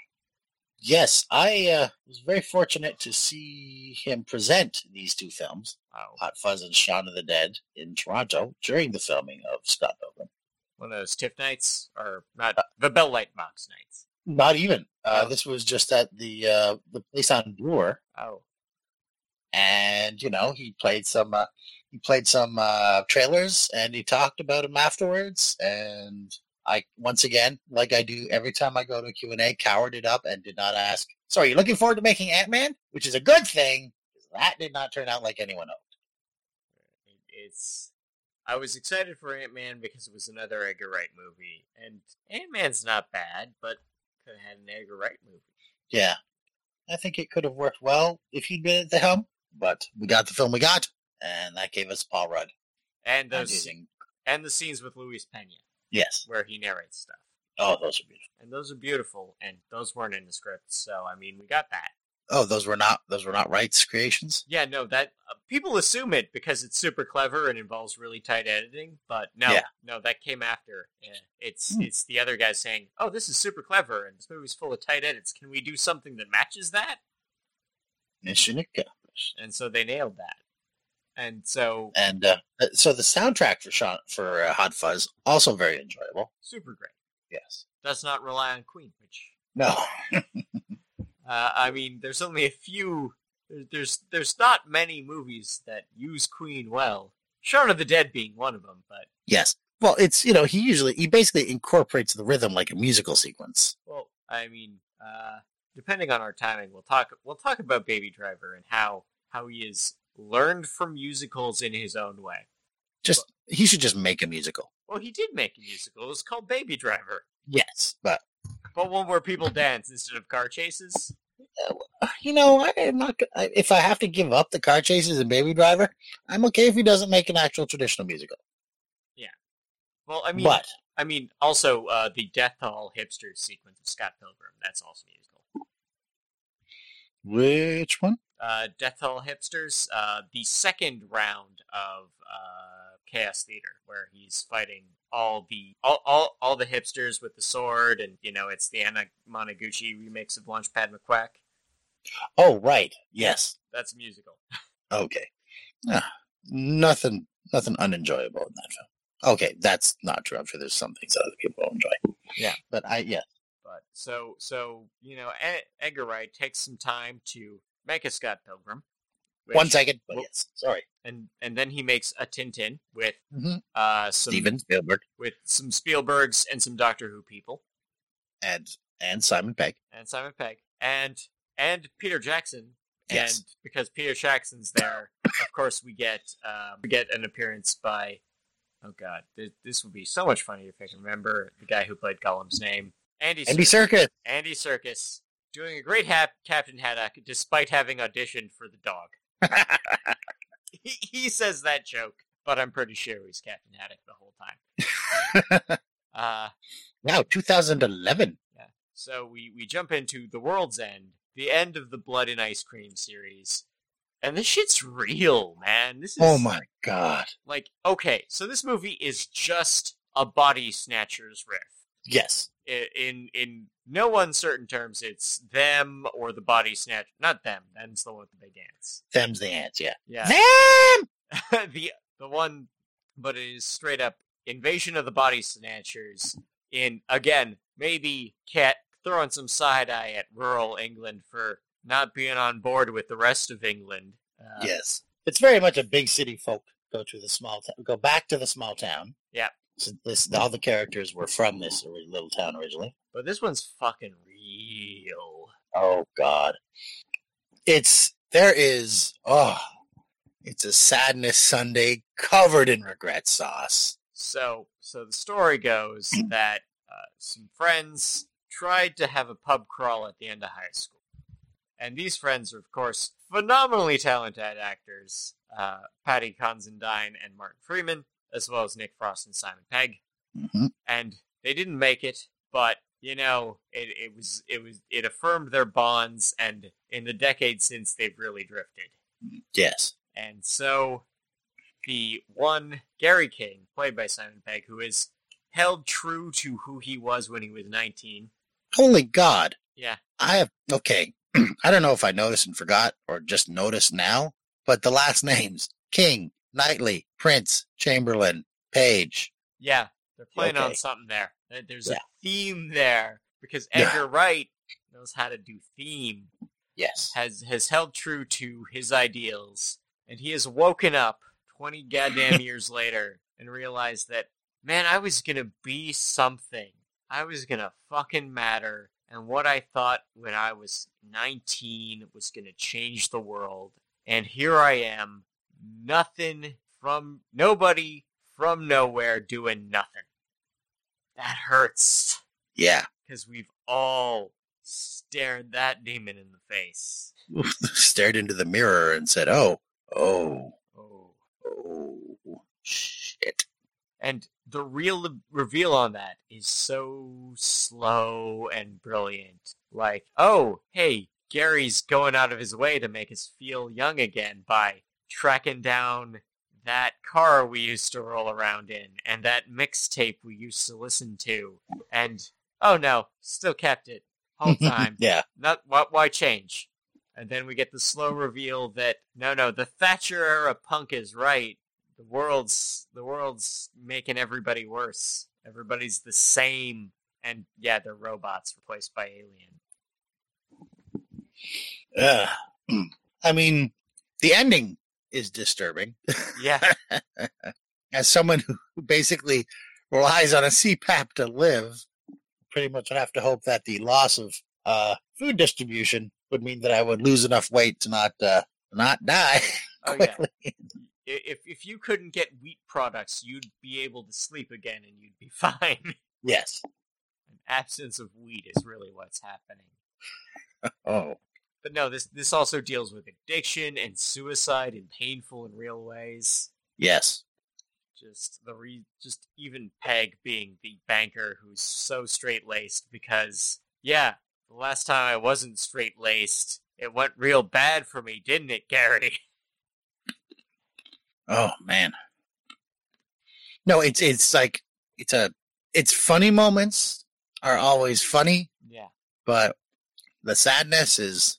yes, I uh, was very fortunate to see him present these two films, Oh, Hot Fuzz and Shaun of the Dead, in Toronto during the filming of Scott Pilgrim. one of those TIFF nights, or not the Bell Lightbox nights. Not even. Uh, Oh. this was just at the uh, the place on Bloor, Oh, and you know he played some uh, he played some uh, trailers, and he talked about them afterwards. And I once again, like I do every time I go to a Q and A, cowered it up and did not ask. So, are you looking forward to making Ant Man? Which is a good thing. That did not turn out like anyone hoped. it's. I was excited for Ant Man because it was another Edgar Wright movie, and Ant Man's not bad, but could have had an Edgar Wright movie. Yeah, I think it could have worked well if he'd been at the helm. But we got the film we got, and that gave us Paul Rudd. And And those and the scenes with Luis Pena yes, where he narrates stuff, oh those are beautiful. and those are beautiful, and those weren't in the script, so I mean we got that. Oh, those were not those were not Wright's creations. Yeah, no, that uh, people assume it because it's super clever and involves really tight editing, but no, Yeah. no, that came after. Yeah, it's Hmm. it's the other guy saying, "Oh, this is super clever, and this movie's full of tight edits. Can we do something that matches that?" Mission accomplished. And so they nailed that. And so And uh, so the soundtrack for Shaun, for uh, Hot Fuzz also very enjoyable. super great. Yes. Does not rely on Queen, which No. [LAUGHS] uh, I mean, there's only a few. There's there's not many movies that use Queen well. Shaun of the Dead being one of them, but yes. Well, it's you know he usually he basically incorporates the rhythm like a musical sequence. Well, I mean, uh, depending on our timing, we'll talk. We'll talk about Baby Driver and how how he has learned from musicals in his own way. Just he should just make a musical. Well, he did make a musical. It was called Baby Driver, Yes, but but one where people dance instead of car chases. you know, I, am not. I, if I have to give up the car chases and Baby Driver, I'm okay if he doesn't make an actual traditional musical. Yeah. Well, I mean, but I mean, also uh, the Death Hall hipster sequence of Scott Pilgrim. That's also musical. Which one? Uh, Death Hall hipsters. Uh, the second round of uh, Chaos Theater, where he's fighting all the all, all all the hipsters with the sword, and you know it's the Anna Monoguchi remix of Launchpad McQuack. Oh, right. Yes. That's musical. [LAUGHS] Okay. Ah, nothing. Nothing unenjoyable in that film. Okay, that's not true. I'm sure there's some things that other people will enjoy. Yeah. but I yeah. But so so you know, Ed- Edgar Wright takes some time to make a Scott Pilgrim. which- One second, but Well- yes. Sorry, and and then he makes a Tintin with mm-hmm. uh some Steven Spielberg with some Spielbergs and some Doctor Who people and and Simon Pegg. and Simon Pegg and and Peter Jackson. Yes. And because Peter Jackson's there, of course we get um, we get an appearance by oh god, this, this would be so much funnier if I can remember the guy who played Gollum's name, Andy Andy. Serkis. Andy Serkis doing a great hap- Captain Haddock despite having auditioned for the dog. [LAUGHS] He, he says that joke, but I'm pretty sure he's Captain Haddock the whole time. [LAUGHS] Uh, wow, 2011. Yeah. so we, we jump into The World's End, the end of the Blood and Ice Cream series. And this shit's real, man. This is Oh my god. like okay, so this movie is just a body snatchers riff. Yes. In in no uncertain terms, it's them or the body snatch. Not them. Them's the one with the big ants. Them's the ants. Yeah. Yeah. Them. [LAUGHS] the the one, but it is straight up invasion of the body snatchers. In again, maybe cat throwing some side eye at rural England for not being on board with the rest of England. Uh, yes. It's very much a big city folk go to the small town. Go back to the small town. Yeah. So this all the characters were from this little town originally. But this one's fucking real. Oh God. It's there is oh it's a sadness Sunday covered in regret sauce. So, so the story goes [CLEARS THROAT] that uh, some friends tried to have a pub crawl at the end of high school, and these friends are, of course, phenomenally talented actors: uh, Paddy Considine and Martin Freeman, as well as Nick Frost and Simon Pegg. hmm And they didn't make it, but you know, it, it was it was it affirmed their bonds, and in the decades since, they've really drifted. Yes. And so the one Gary King, played by Simon Pegg, who is held true to who he was when he was 19. Holy God. Yeah. I have okay. [CLEARS THROAT] I don't know if I noticed and forgot or just noticed now, but the last [LAUGHS] names King, Knightley, Prince, Chamberlain, Page. Yeah, they're playing on something there. There- There's Yeah. a theme there because Yeah. Edgar Wright knows how to do theme, Yes. has has held true to his ideals, and he has woken up 20 goddamn [LAUGHS] years later and realized that man, I was going to be something. I was going to fucking matter. And what I thought when I was 19 was going to change the world. And here I am, nothing from nobody from nowhere doing nothing. That hurts. Yeah. Because we've all stared that demon in the face. [LAUGHS] Stared into the mirror and said, "Oh, oh, Oh. oh, shit." And the real reveal on that is so slow and brilliant. Like, oh, hey, Gary's going out of his way to make us feel young again by tracking down that car we used to roll around in and that mixtape we used to listen to. And oh no, still kept it whole [LAUGHS] time. yeah. Not why, why change? And then we get the slow reveal that no, no, the Thatcher era punk is right. The world's the world's making everybody worse. Everybody's the same, and yeah, they're robots replaced by alien. Ugh. [CLEARS THROAT] I mean, the ending is disturbing. Yeah, [LAUGHS] As someone who basically relies on a CPAP to live, pretty much would have to hope that the loss of uh, food distribution would mean that I would lose enough weight to not uh, not die [LAUGHS] oh quickly. I- If if you couldn't get wheat products, you'd be able to sleep again and you'd be [LAUGHS] fine. Yes. An absence of wheat is really what's happening. Oh. But no, this this also deals with addiction and suicide in painful and real ways. Yes. Just the re- just even Pegg being the banker who's so straight laced because yeah, the last time I wasn't straight laced, it went real bad for me, didn't it, Gary? [LAUGHS] Oh man. No, it's it's like it's a it's funny moments are always funny, Yeah, but the sadness is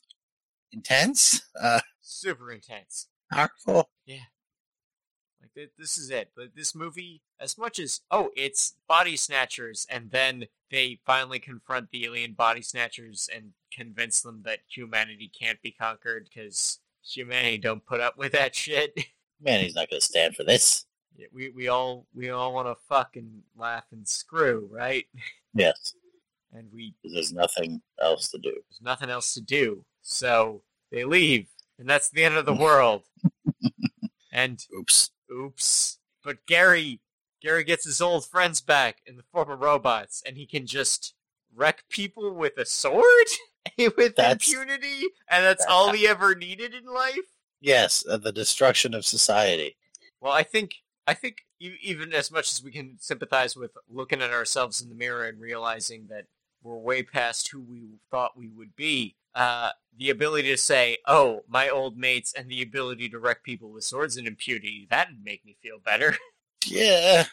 intense, uh, super intense. powerful. Yeah, like th- this is it. But this movie, as much as oh, it's body snatchers, and then they finally confront the alien body snatchers and convince them that humanity can't be conquered because humanity don't put up with that shit. Man, he's not gonna stand for this. Yeah, we we all we all want to fuck and laugh and screw, right? Yes, And we there's nothing else to do. there's nothing else to do, so they leave, and that's the end of the world. [LAUGHS] and Oops. oops, but Gary Gary gets his old friends back in the form of robots, and he can just wreck people with a sword [LAUGHS] with That's- impunity, and that's that- all he ever needed in life. Yes, uh, the destruction of society. Well, I think I think even as much as we can sympathize with looking at ourselves in the mirror and realizing that we're way past who we thought we would be, uh, the ability to say, "Oh, my old mates," and the ability to wreck people with swords and impunity, that'd make me feel better. [LAUGHS] Yeah,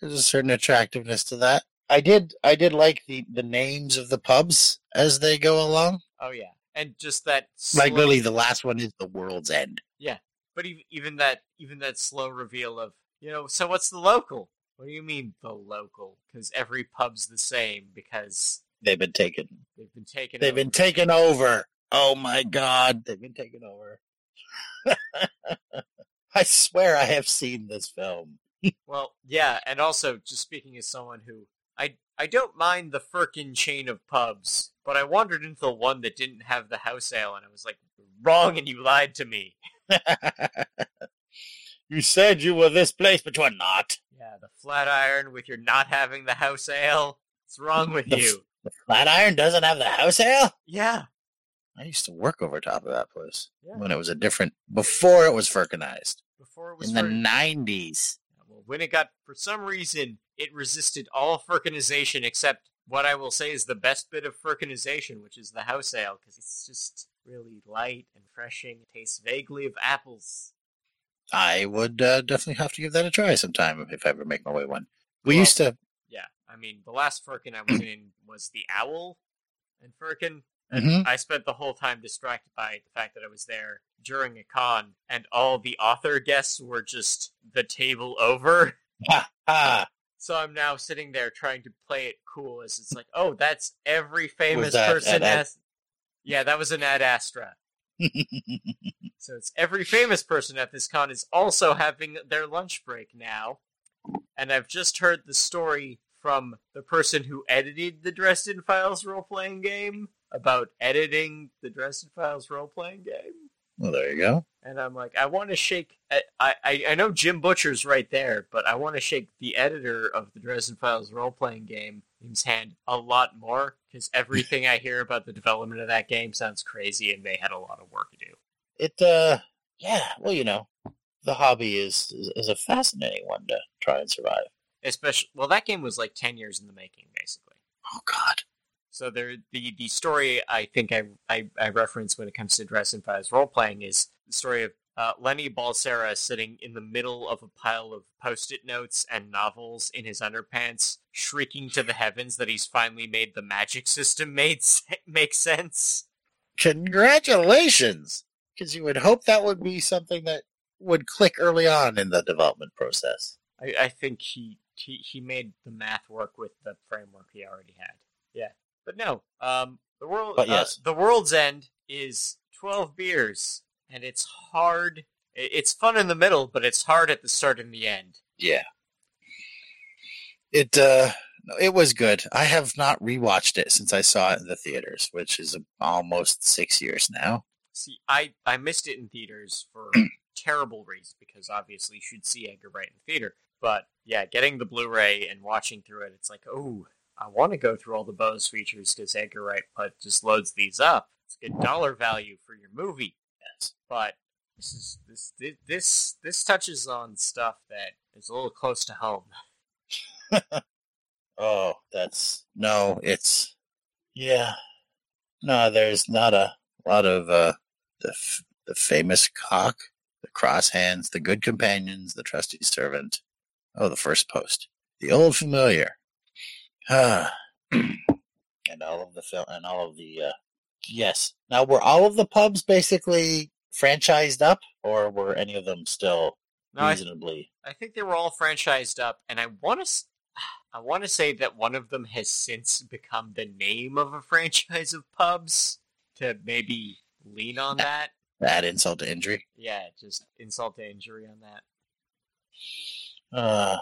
there's a certain attractiveness to that. I did. I did like the the names of the pubs as they go along. oh yeah, and just that Like slow- literally, the last one is the world's end. Yeah, but even even that even that slow reveal of you know, so what's the local? What do you mean the local? Because every pub's the same because They've been taken. they've been taken. They've over. been taken over. Oh my god, they've been taken over. [LAUGHS] I swear I have seen this film. Well, yeah, and also just speaking as someone who I I don't mind the Firkin chain of pubs, but I wandered into the one that didn't have the house ale, and I was like, wrong, and you lied to me. [LAUGHS] you said you were this place, but you're not. Yeah, the Flatiron with your not having the house ale. What's wrong with The you? The Flatiron doesn't have the house ale? Yeah, I used to work over top of that place Yeah. when it was a different, before it was Firkinized. before it was In the 90s. Well, when it got, for some reason, it resisted all Firkinization except what I will say is the best bit of Firkinization, which is the house ale, because it's just really light and refreshing. It tastes vaguely of apples. I would uh, definitely have to give that a try sometime if I ever make my way one. We Well- used to, I mean, the last Firkin I was in was the Owl in Firkin. And Mhm. I spent the whole time distracted by the fact that I was there during a con, and all the author guests were just the table over. [LAUGHS] So I'm now sitting there trying to play it cool as it's like, oh, that's every famous that person Ast- [LAUGHS] Yeah, that was an Ad Astra. So it's every famous person at this con is also having their lunch break now. And I've just heard the story from the person who edited the Dresden Files role playing game about editing the Dresden Files role playing game. well, there you go. And I'm like, I want to shake. I, I I know Jim Butcher's right there, but I want to shake the editor of the Dresden Files role playing game his hand a lot more because everything I hear about the development of that game sounds crazy, and they had a lot of work to do. It, uh, yeah, well, you know, the hobby is, is, is a fascinating one to try and survive. Especially, well, that game was like ten years in the making, basically. Oh, God. So there, the the story I think I I, I reference when it comes to Dresden Files role playing is the story of uh, Lenny Balsera sitting in the middle of a pile of post-it notes and novels in his underpants, shrieking to the heavens that he's finally made the magic system made se- make sense. Congratulations! Because you would hope that would be something that would click early on in the development process. I, I think he, he he made the math work with the framework he already had. Yeah, but no. Um, the world. But yes. uh, the world's end is twelve beers, and it's hard. It's fun in the middle, but it's hard at the start and the end. Yeah. It uh no, it was good. I have not rewatched it since I saw it in the theaters, which is almost six years now. See, I I missed it in theaters for [CLEARS THROAT] terrible reasons because obviously you should see Edgar Wright in theater. But yeah, getting the Blu-ray and watching through it, it's like, oh, I want to go through all the bonus features because Edgar Wright just loads these up. It's a good dollar value for your movie. Yes. But this is this this this touches on stuff that is a little close to home. [LAUGHS] Oh, that's no, it's yeah. No, there's not a lot of uh the f- the famous cock, the cross hands, the good companions, the trusty servant. Oh, the first post, the old familiar. Ah, [CLEARS THROAT] and all of the film and all of the uh yes. Now, were all of the pubs basically franchised up, or were any of them still No, I, reasonably? I think they were all franchised up, and I want to. I want to say that one of them has since become the name of a franchise of pubs to maybe lean on that. That insult to injury. Yeah, just insult to injury on that. Uh,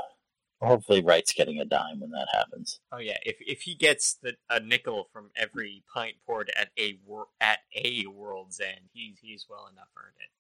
hopefully, Wright's getting a dime when that happens. Oh yeah, if if he gets the a nickel from every pint poured at a wor- at a world's end, he's he's well enough earned it.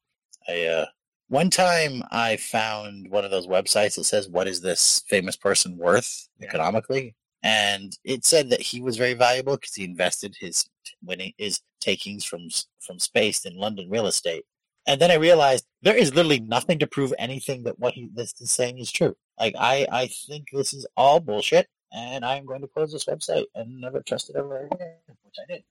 I uh, one time I found one of those websites that says what is this famous person worth Yeah. economically, and it said that he was very valuable because he invested his winning his takings from from Spaced in London real estate. And then I realized there is literally nothing to prove anything that what he this is saying is true. Like I I think this is all bullshit, and I'm going to close this website and never trust it ever again, which I did.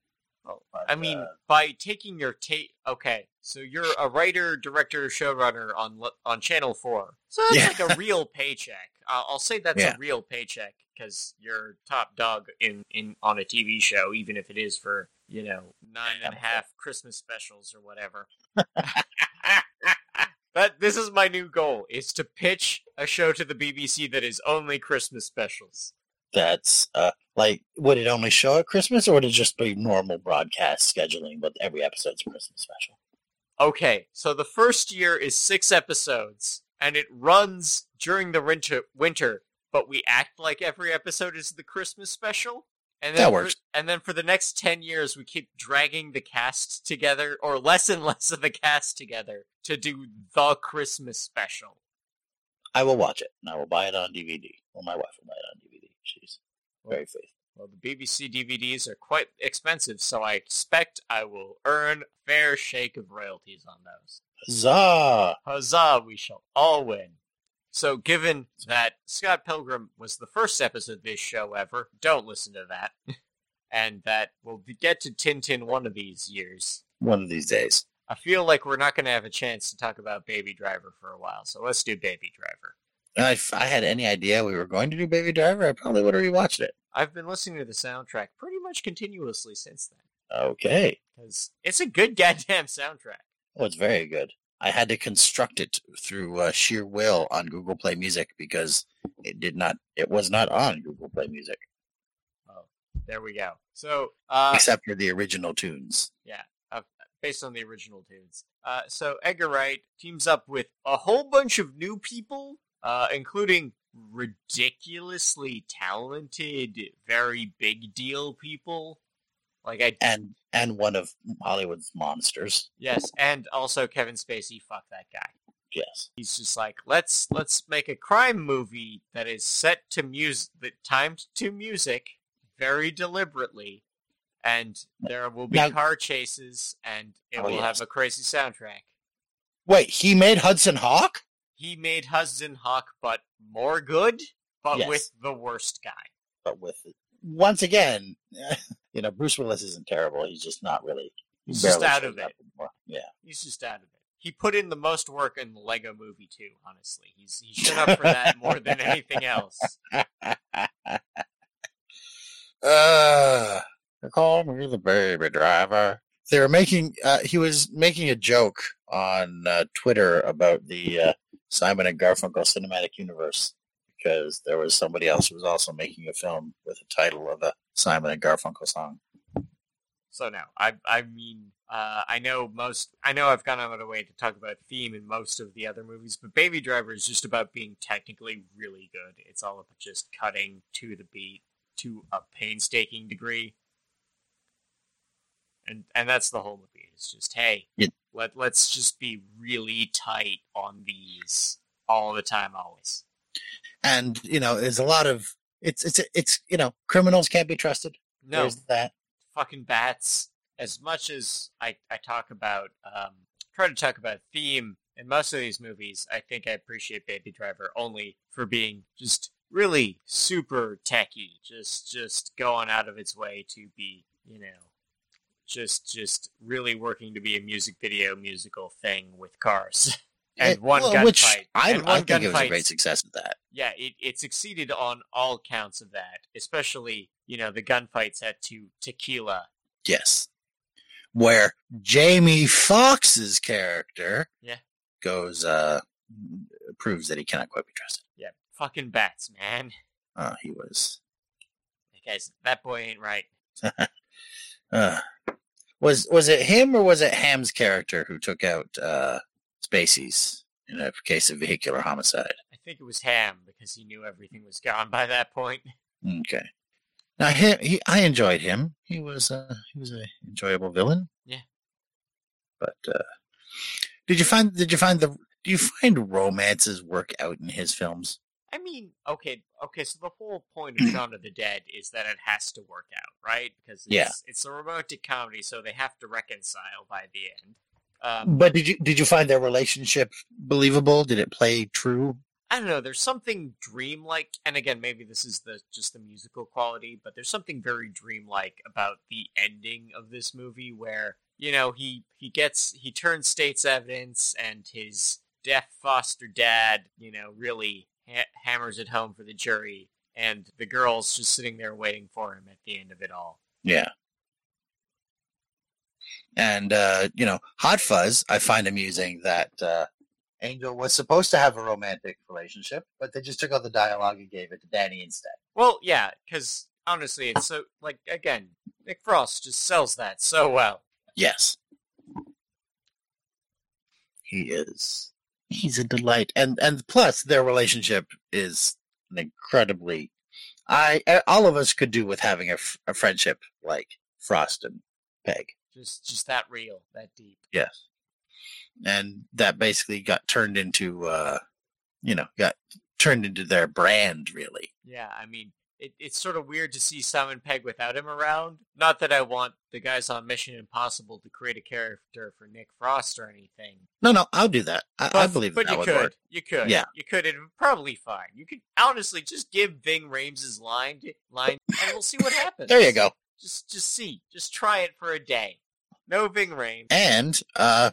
Oh, But, I mean, uh, by taking your take, okay, so you're a writer, director, showrunner on on Channel Four, so that's Yeah. like a real paycheck. I'll, I'll say that's Yeah. a real paycheck because you're top dog in, in on a TV show, even if it is for you know nine and a half Christmas specials or whatever. [LAUGHS] but this is my new goal: is to pitch a show to the BBC that is only Christmas specials. that's uh like would it only show at Christmas or would it just be normal broadcast scheduling but every episode's a Christmas special? Okay, so the first year is six episodes, and it runs during the winter. Winter, but we act like every episode is the Christmas special. And then That for- works. and then for the next ten years, we keep dragging the cast together, or less and [LAUGHS] less of the cast together, to do the Christmas special. I will watch it and I will buy it on DVD. Well, my wife will buy it on DVD. She's very faithful. Well, the BBC DVDs are quite expensive, so I expect I will earn a fair shake of royalties on those. Huzzah! Huzzah, we shall all win. So, given that Scott Pilgrim was the first episode of this show ever, don't listen to that. [LAUGHS] and that we'll get to Tintin one of these years. One of these days. I feel like we're not going to have a chance to talk about Baby Driver for a while, so let's do Baby Driver. If I had any idea we were going to do Baby Driver, I probably would have rewatched it. I've been listening to the soundtrack pretty much continuously since then, Okay. because it's a good [LAUGHS] goddamn soundtrack. Oh, it's very good. I had to construct it through uh, sheer will on Google Play Music because it did not. It was not on Google Play Music Oh, There we go. So, uh, except for the original tunes. Yeah, uh, based on the original tunes. Uh, so Edgar Wright teams up with a whole bunch of new people, uh, including ridiculously talented, very big deal people. Like I and and one of Hollywood's monsters. yes, and also Kevin Spacey. Fuck that guy. Yes. He's just like let's let's make a crime movie that is set to music, that timed to music, very deliberately, and there will be Now- car chases, and it Oh, will yes. have a crazy soundtrack. Wait, he made Hudson Hawk? he made Hudson Hawk, but more good, but Yes. with the worst guy. But with once again, [LAUGHS] you know, Bruce Willis isn't terrible. He's just not really. he He's just out of it. Yeah. He's just out of it. He put in the most work in the Lego Movie too. Honestly, he's he shut up for that more than anything else. [LAUGHS] uh, call me the baby driver. They were making. Uh, he was making a joke on uh, Twitter about the uh, Simon and Garfunkel cinematic universe because there was somebody else who was also making a film with the title of a Simon and Garfunkel song. So now, I I mean uh, I know most. I know I've gone out of the way to talk about theme in most of the other movies, but Baby Driver is just about being technically really good. It's all about just cutting to the beat to a painstaking degree. and and that's the whole movie. It's just hey, Yeah. let let's just be really tight on these all the time, always. And you know, there's a lot of it's it's it's you know, criminals can't be trusted. No, There's that. fucking bats. As much as I, I talk about, um, try to talk about theme in most of these movies, I think I appreciate Baby Driver only for being just really super techy, just just going out of its way to be, you know, just just really working to be a music video musical thing with cars [LAUGHS] and It- one well, gunfight. which I, and I one think it was a great success at that. yeah, it, it succeeded on all counts of that, especially, you know, the gunfights at to Tequila. Yes. Where Jamie Foxx's character Yeah. goes uh proves that he cannot quite be trusted. Yeah, fucking bats, man. Uh he was Guys, that boy ain't right. uh [LAUGHS] was was it him or was it Hamm's character who took out uh Spacey's in a case of vehicular homicide? I think it was Hamm because he knew everything was gone by that point. Okay. Now he, he I enjoyed him. He was uh he was a enjoyable villain. Yeah. But uh did you find did you find the do you find romances work out in his films? I mean, okay, okay, so the whole point of [CLEARS THROAT] Shaun of the Dead is that it has to work out, right? Because it's, Yeah. it's a romantic comedy, so they have to reconcile by the end. Um, But did you did you find their relationship believable? Did it play true? I don't know. There's something dreamlike, and again, maybe this is the just the musical quality, but there's something very dreamlike about the ending of this movie, where you know he he gets he turns state's evidence, and his deaf foster dad, you know, really ha- hammers it home for the jury, and the girl's just sitting there waiting for him at the end of it all. Yeah. And uh, you know, Hot Fuzz, I find amusing that uh Angel was supposed to have a romantic relationship, but they just took out the dialogue and gave it to Danny instead. Well, yeah, because honestly, it's so like again, Nick Frost just sells that so well. Yes. He is. He's a delight. And and plus their relationship is an incredibly I all of us could do with having a, f- a friendship like Frost and Pegg. Just just that real, that deep. Yes. And that basically got turned into uh you know, got turned into their brand really. Yeah, I mean, it, it's sort of weird to see Simon Pegg without him around. Not that I want the guys on Mission Impossible to create a character for Nick Frost or anything. No, no, I'll do that. I, I believe but that you would could, work. you could, Yeah. you could. It probably fine. You could honestly just give Ving Rhames' line, line, and we'll see what happens. [LAUGHS] There you go. Just, just see, just try it for a day. No Ving Rain. And uh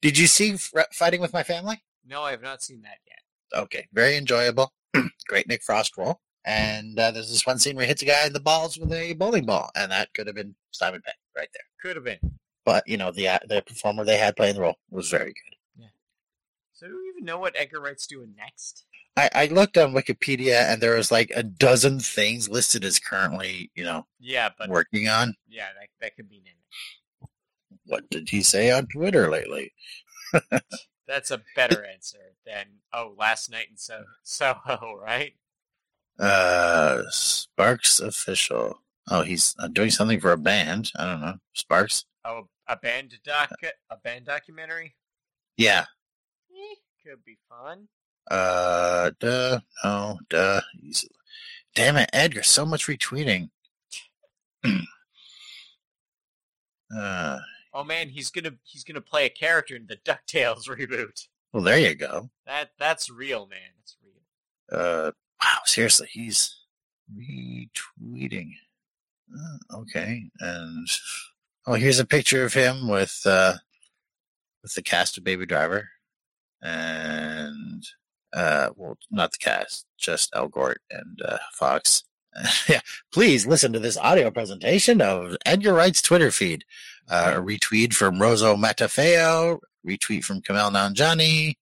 did you see F- Fighting with My Family? No, I have not seen that yet. Okay, very enjoyable. [CLEARS THROAT] Great Nick Frost role. And uh, there's this one scene where he hits a guy in the balls with a bowling ball, and that could have been Simon Pegg right there. Could have been. But you know, the uh, the performer they had playing the role was very good. Yeah. So do we even know what Edgar Wright's doing next? I, I looked on Wikipedia, and there was like a dozen things listed as currently, you know, Yeah, but working on. yeah, that that could mean anything. What did he say on Twitter lately? That's a better answer than oh, last night in so Soho, [LAUGHS] right? Uh, Sparks official. Oh, he's uh, doing something for a band. I don't know. Sparks. Oh, a band doc, a band documentary. Yeah. Eh, could be fun. Uh, duh. No, duh. He's, damn it, Edgar. So much retweeting. [CLEARS THROAT] uh, Oh man, he's gonna he's gonna play a character in the Ducktales [LAUGHS] reboot. well, there you go. That that's real, man. That's real. Uh, wow. Seriously, he's retweeting. Uh, okay, and oh, here's a picture of him with uh with the cast of Baby Driver, and uh, well, not the cast, just Elgort and uh, Fox. [LAUGHS] yeah, please listen to this audio presentation of Edgar Wright's Twitter feed. Uh, a retweet from Rose Matafeo, retweet from Kumail Nanjiani,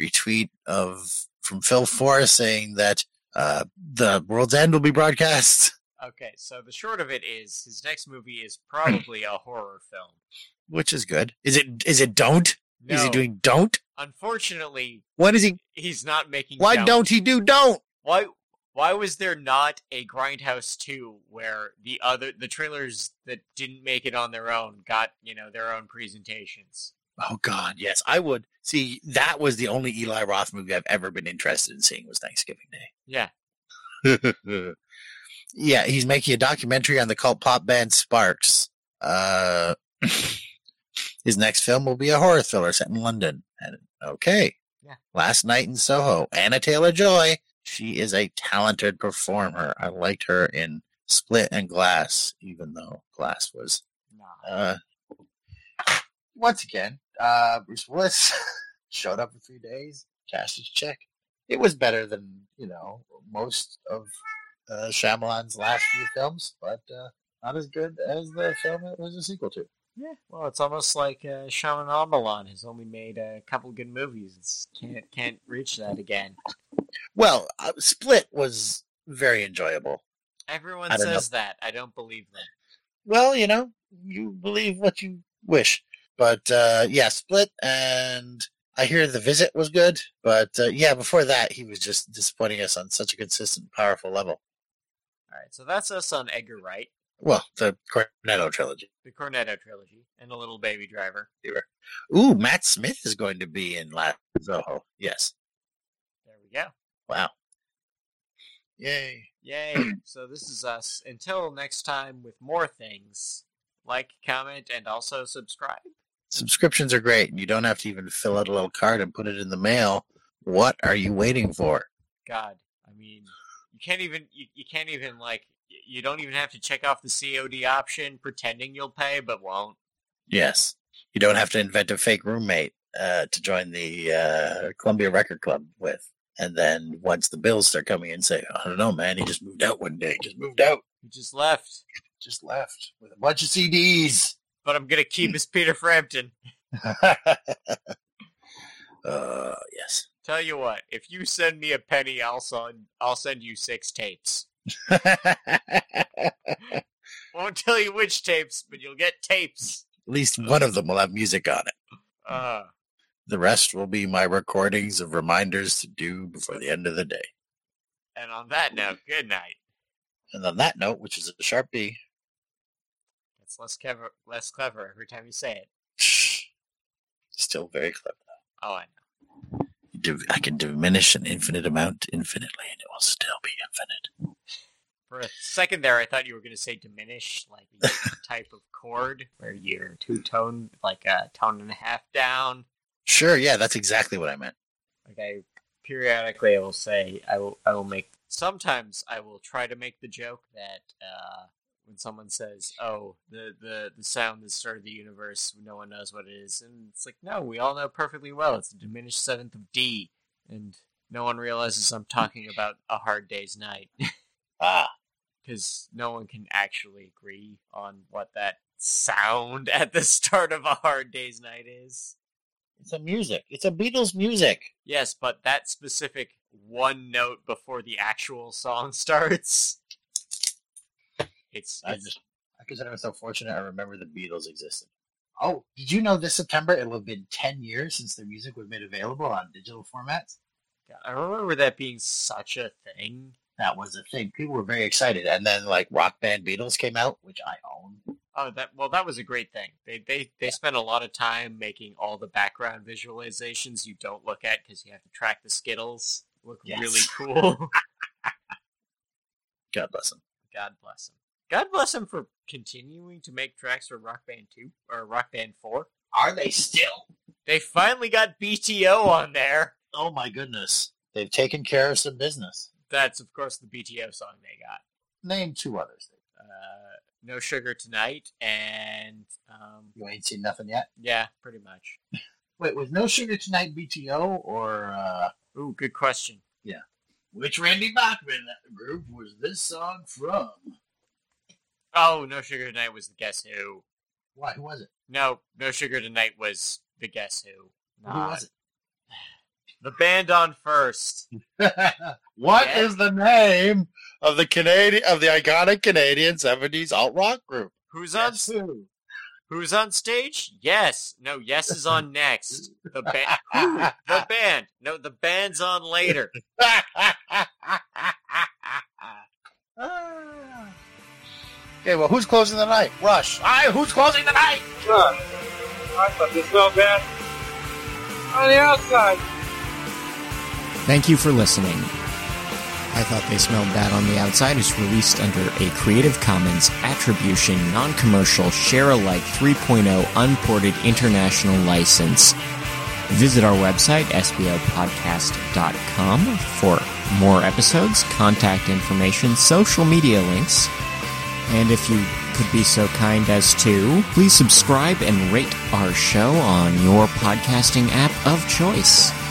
retweet of from Phil Forrest saying that uh, the World's End will be broadcast, Okay, so the short of it is his next movie is probably a horror film. which is good. Is it? Is it? Don't? No, Is he doing? Don't? unfortunately, What is he? he's not making. Why Don't. don't he do? Don't? Why? Why was there not a Grindhouse 2 where the other the trailers that didn't make it on their own got, you know, their own presentations? Oh God, yes, I would see. That was the only Eli Roth movie I've ever been interested in seeing was Thanksgiving Day. Yeah. [LAUGHS] Yeah, he's making a documentary on the cult pop band Sparks. Uh, [LAUGHS] his next film will be a horror thriller set in London. And okay, Yeah. Last Night in Soho. Anya Taylor Joy. She is a talented performer. I liked her in Split and Glass, even though Glass was uh, once again, uh, Bruce Willis [LAUGHS] showed up for three days, cashed his check. It was better than you know most of uh, Shyamalan's last few films, but uh, not as good as the film it was a sequel to. Yeah, well, it's almost like uh, Shyamalan has only made a couple good movies. It's, can't can't reach that again. Well, uh, Split was very enjoyable. Everyone don't know. says that. I don't believe them. Well, you know, you believe what you wish, but uh, yeah, Split and. I hear the visit was good, but uh, yeah, before that, he was just disappointing us on such a consistent, powerful level. All right, so that's us on Edgar Wright, Well, the Cornetto trilogy. the Cornetto trilogy, and a little Baby Driver. Ooh, Matt Smith is going to be in Last Soho. Yes. There we go. Wow. Yay. Yay! [CLEARS THROAT] so this is us. Until next time with more things. Like, comment, and also subscribe. Subscriptions are great. You don't have to even fill out a little card and put it in the mail. What are you waiting for? God, I mean, you can't even you, you can't even like you don't even have to check off the COD option, pretending you'll pay but won't. Yes. You don't have to invent a fake roommate uh, to join the uh, Columbia Record Club with. And then once the bills start coming in, say, I don't know, man, he just moved out one day. Just moved out. You just left, Just left with a bunch of CDs. but I'm gonna keep his Peter Frampton. [LAUGHS] uh, yes. Tell you what, if you send me a penny, I'll send I'll send you six tapes. [LAUGHS] Won't tell you which tapes, but you'll get tapes. At least one of them will have music on it. Uh, The rest will be my recordings of reminders to do before the end of the day. and on that note, good night. And on that note, which is a sharp B, It's less clever, less clever every time you say it. [SIGHS] still very clever. Oh, I know. Div- I can diminish an infinite amount infinitely, and it will still be infinite. For a second there, I thought you were going to say diminish, like a type of chord where you're two tone, like a tone and a half down. Sure, yeah, that's exactly what I meant. Like I periodically, I will say, I will, I will make. Sometimes I will try to make the joke that uh, when someone says, "Oh, the the the sound that started the universe, no one knows what it is," and it's like, no, we all know perfectly well. It's a diminished seventh of D, and no one realizes I'm talking about a hard day's night. [LAUGHS] Ah, because no one can actually agree on what that sound [LAUGHS] at the start of a hard day's night is. it's a music. It's a Beatles music. Yes, but that specific one note before the actual song [LAUGHS] starts. It's, I it's just, I consider myself fortunate. I remember the Beatles existed. Oh, did you know this September it will have been ten years since their music was made available on digital formats? I remember that being such a thing. That was a thing. People were very excited, and then like Rock Band Beatles came out, which I own. Oh, that well, that was a great thing. They they they spent a lot of time making all the background visualizations you don't look at because you have to track the skittles look Yes. really cool. [LAUGHS] God bless them. God bless him. God bless him for continuing to make tracks for Rock Band 2 or Rock Band 4. Are they still? They finally got BTO on there. Oh my goodness, they've taken care of some business. That's, of course, the BTO song they got. Name two others. Uh, no Sugar Tonight and, um, You ain't seen nothing yet. yeah, pretty much. [LAUGHS] Wait, was No Sugar Tonight BTO or uh, Ooh, good question. Yeah. Which Randy Bachman group was this song from? Oh, No Sugar Tonight was the Guess Who. Why who was it? No, No Sugar Tonight was the Guess Who. Who Not- was it? [SIGHS] The band on first. [LAUGHS] What Yeah. is the name of the Canadian of the iconic Canadian seventies alt rock group? Who's on Guess who? Who's on stage? Yes. No, yes is on [LAUGHS] next. The band. The band. No, the band's on later. [LAUGHS] Okay, well, who's closing the night? Rush. All right, who's closing the night? Huh. I thought this smelled bad. On the outside. Thank you for listening. I Thought They Smelled Bad on the Outside is released under a Creative Commons Attribution Non-Commercial Share Alike 3.0 Unported International License. Visit our website, sbopodcast.com, for more episodes, contact information, social media links, and if you could be so kind as to, please subscribe and rate our show on your podcasting app of choice.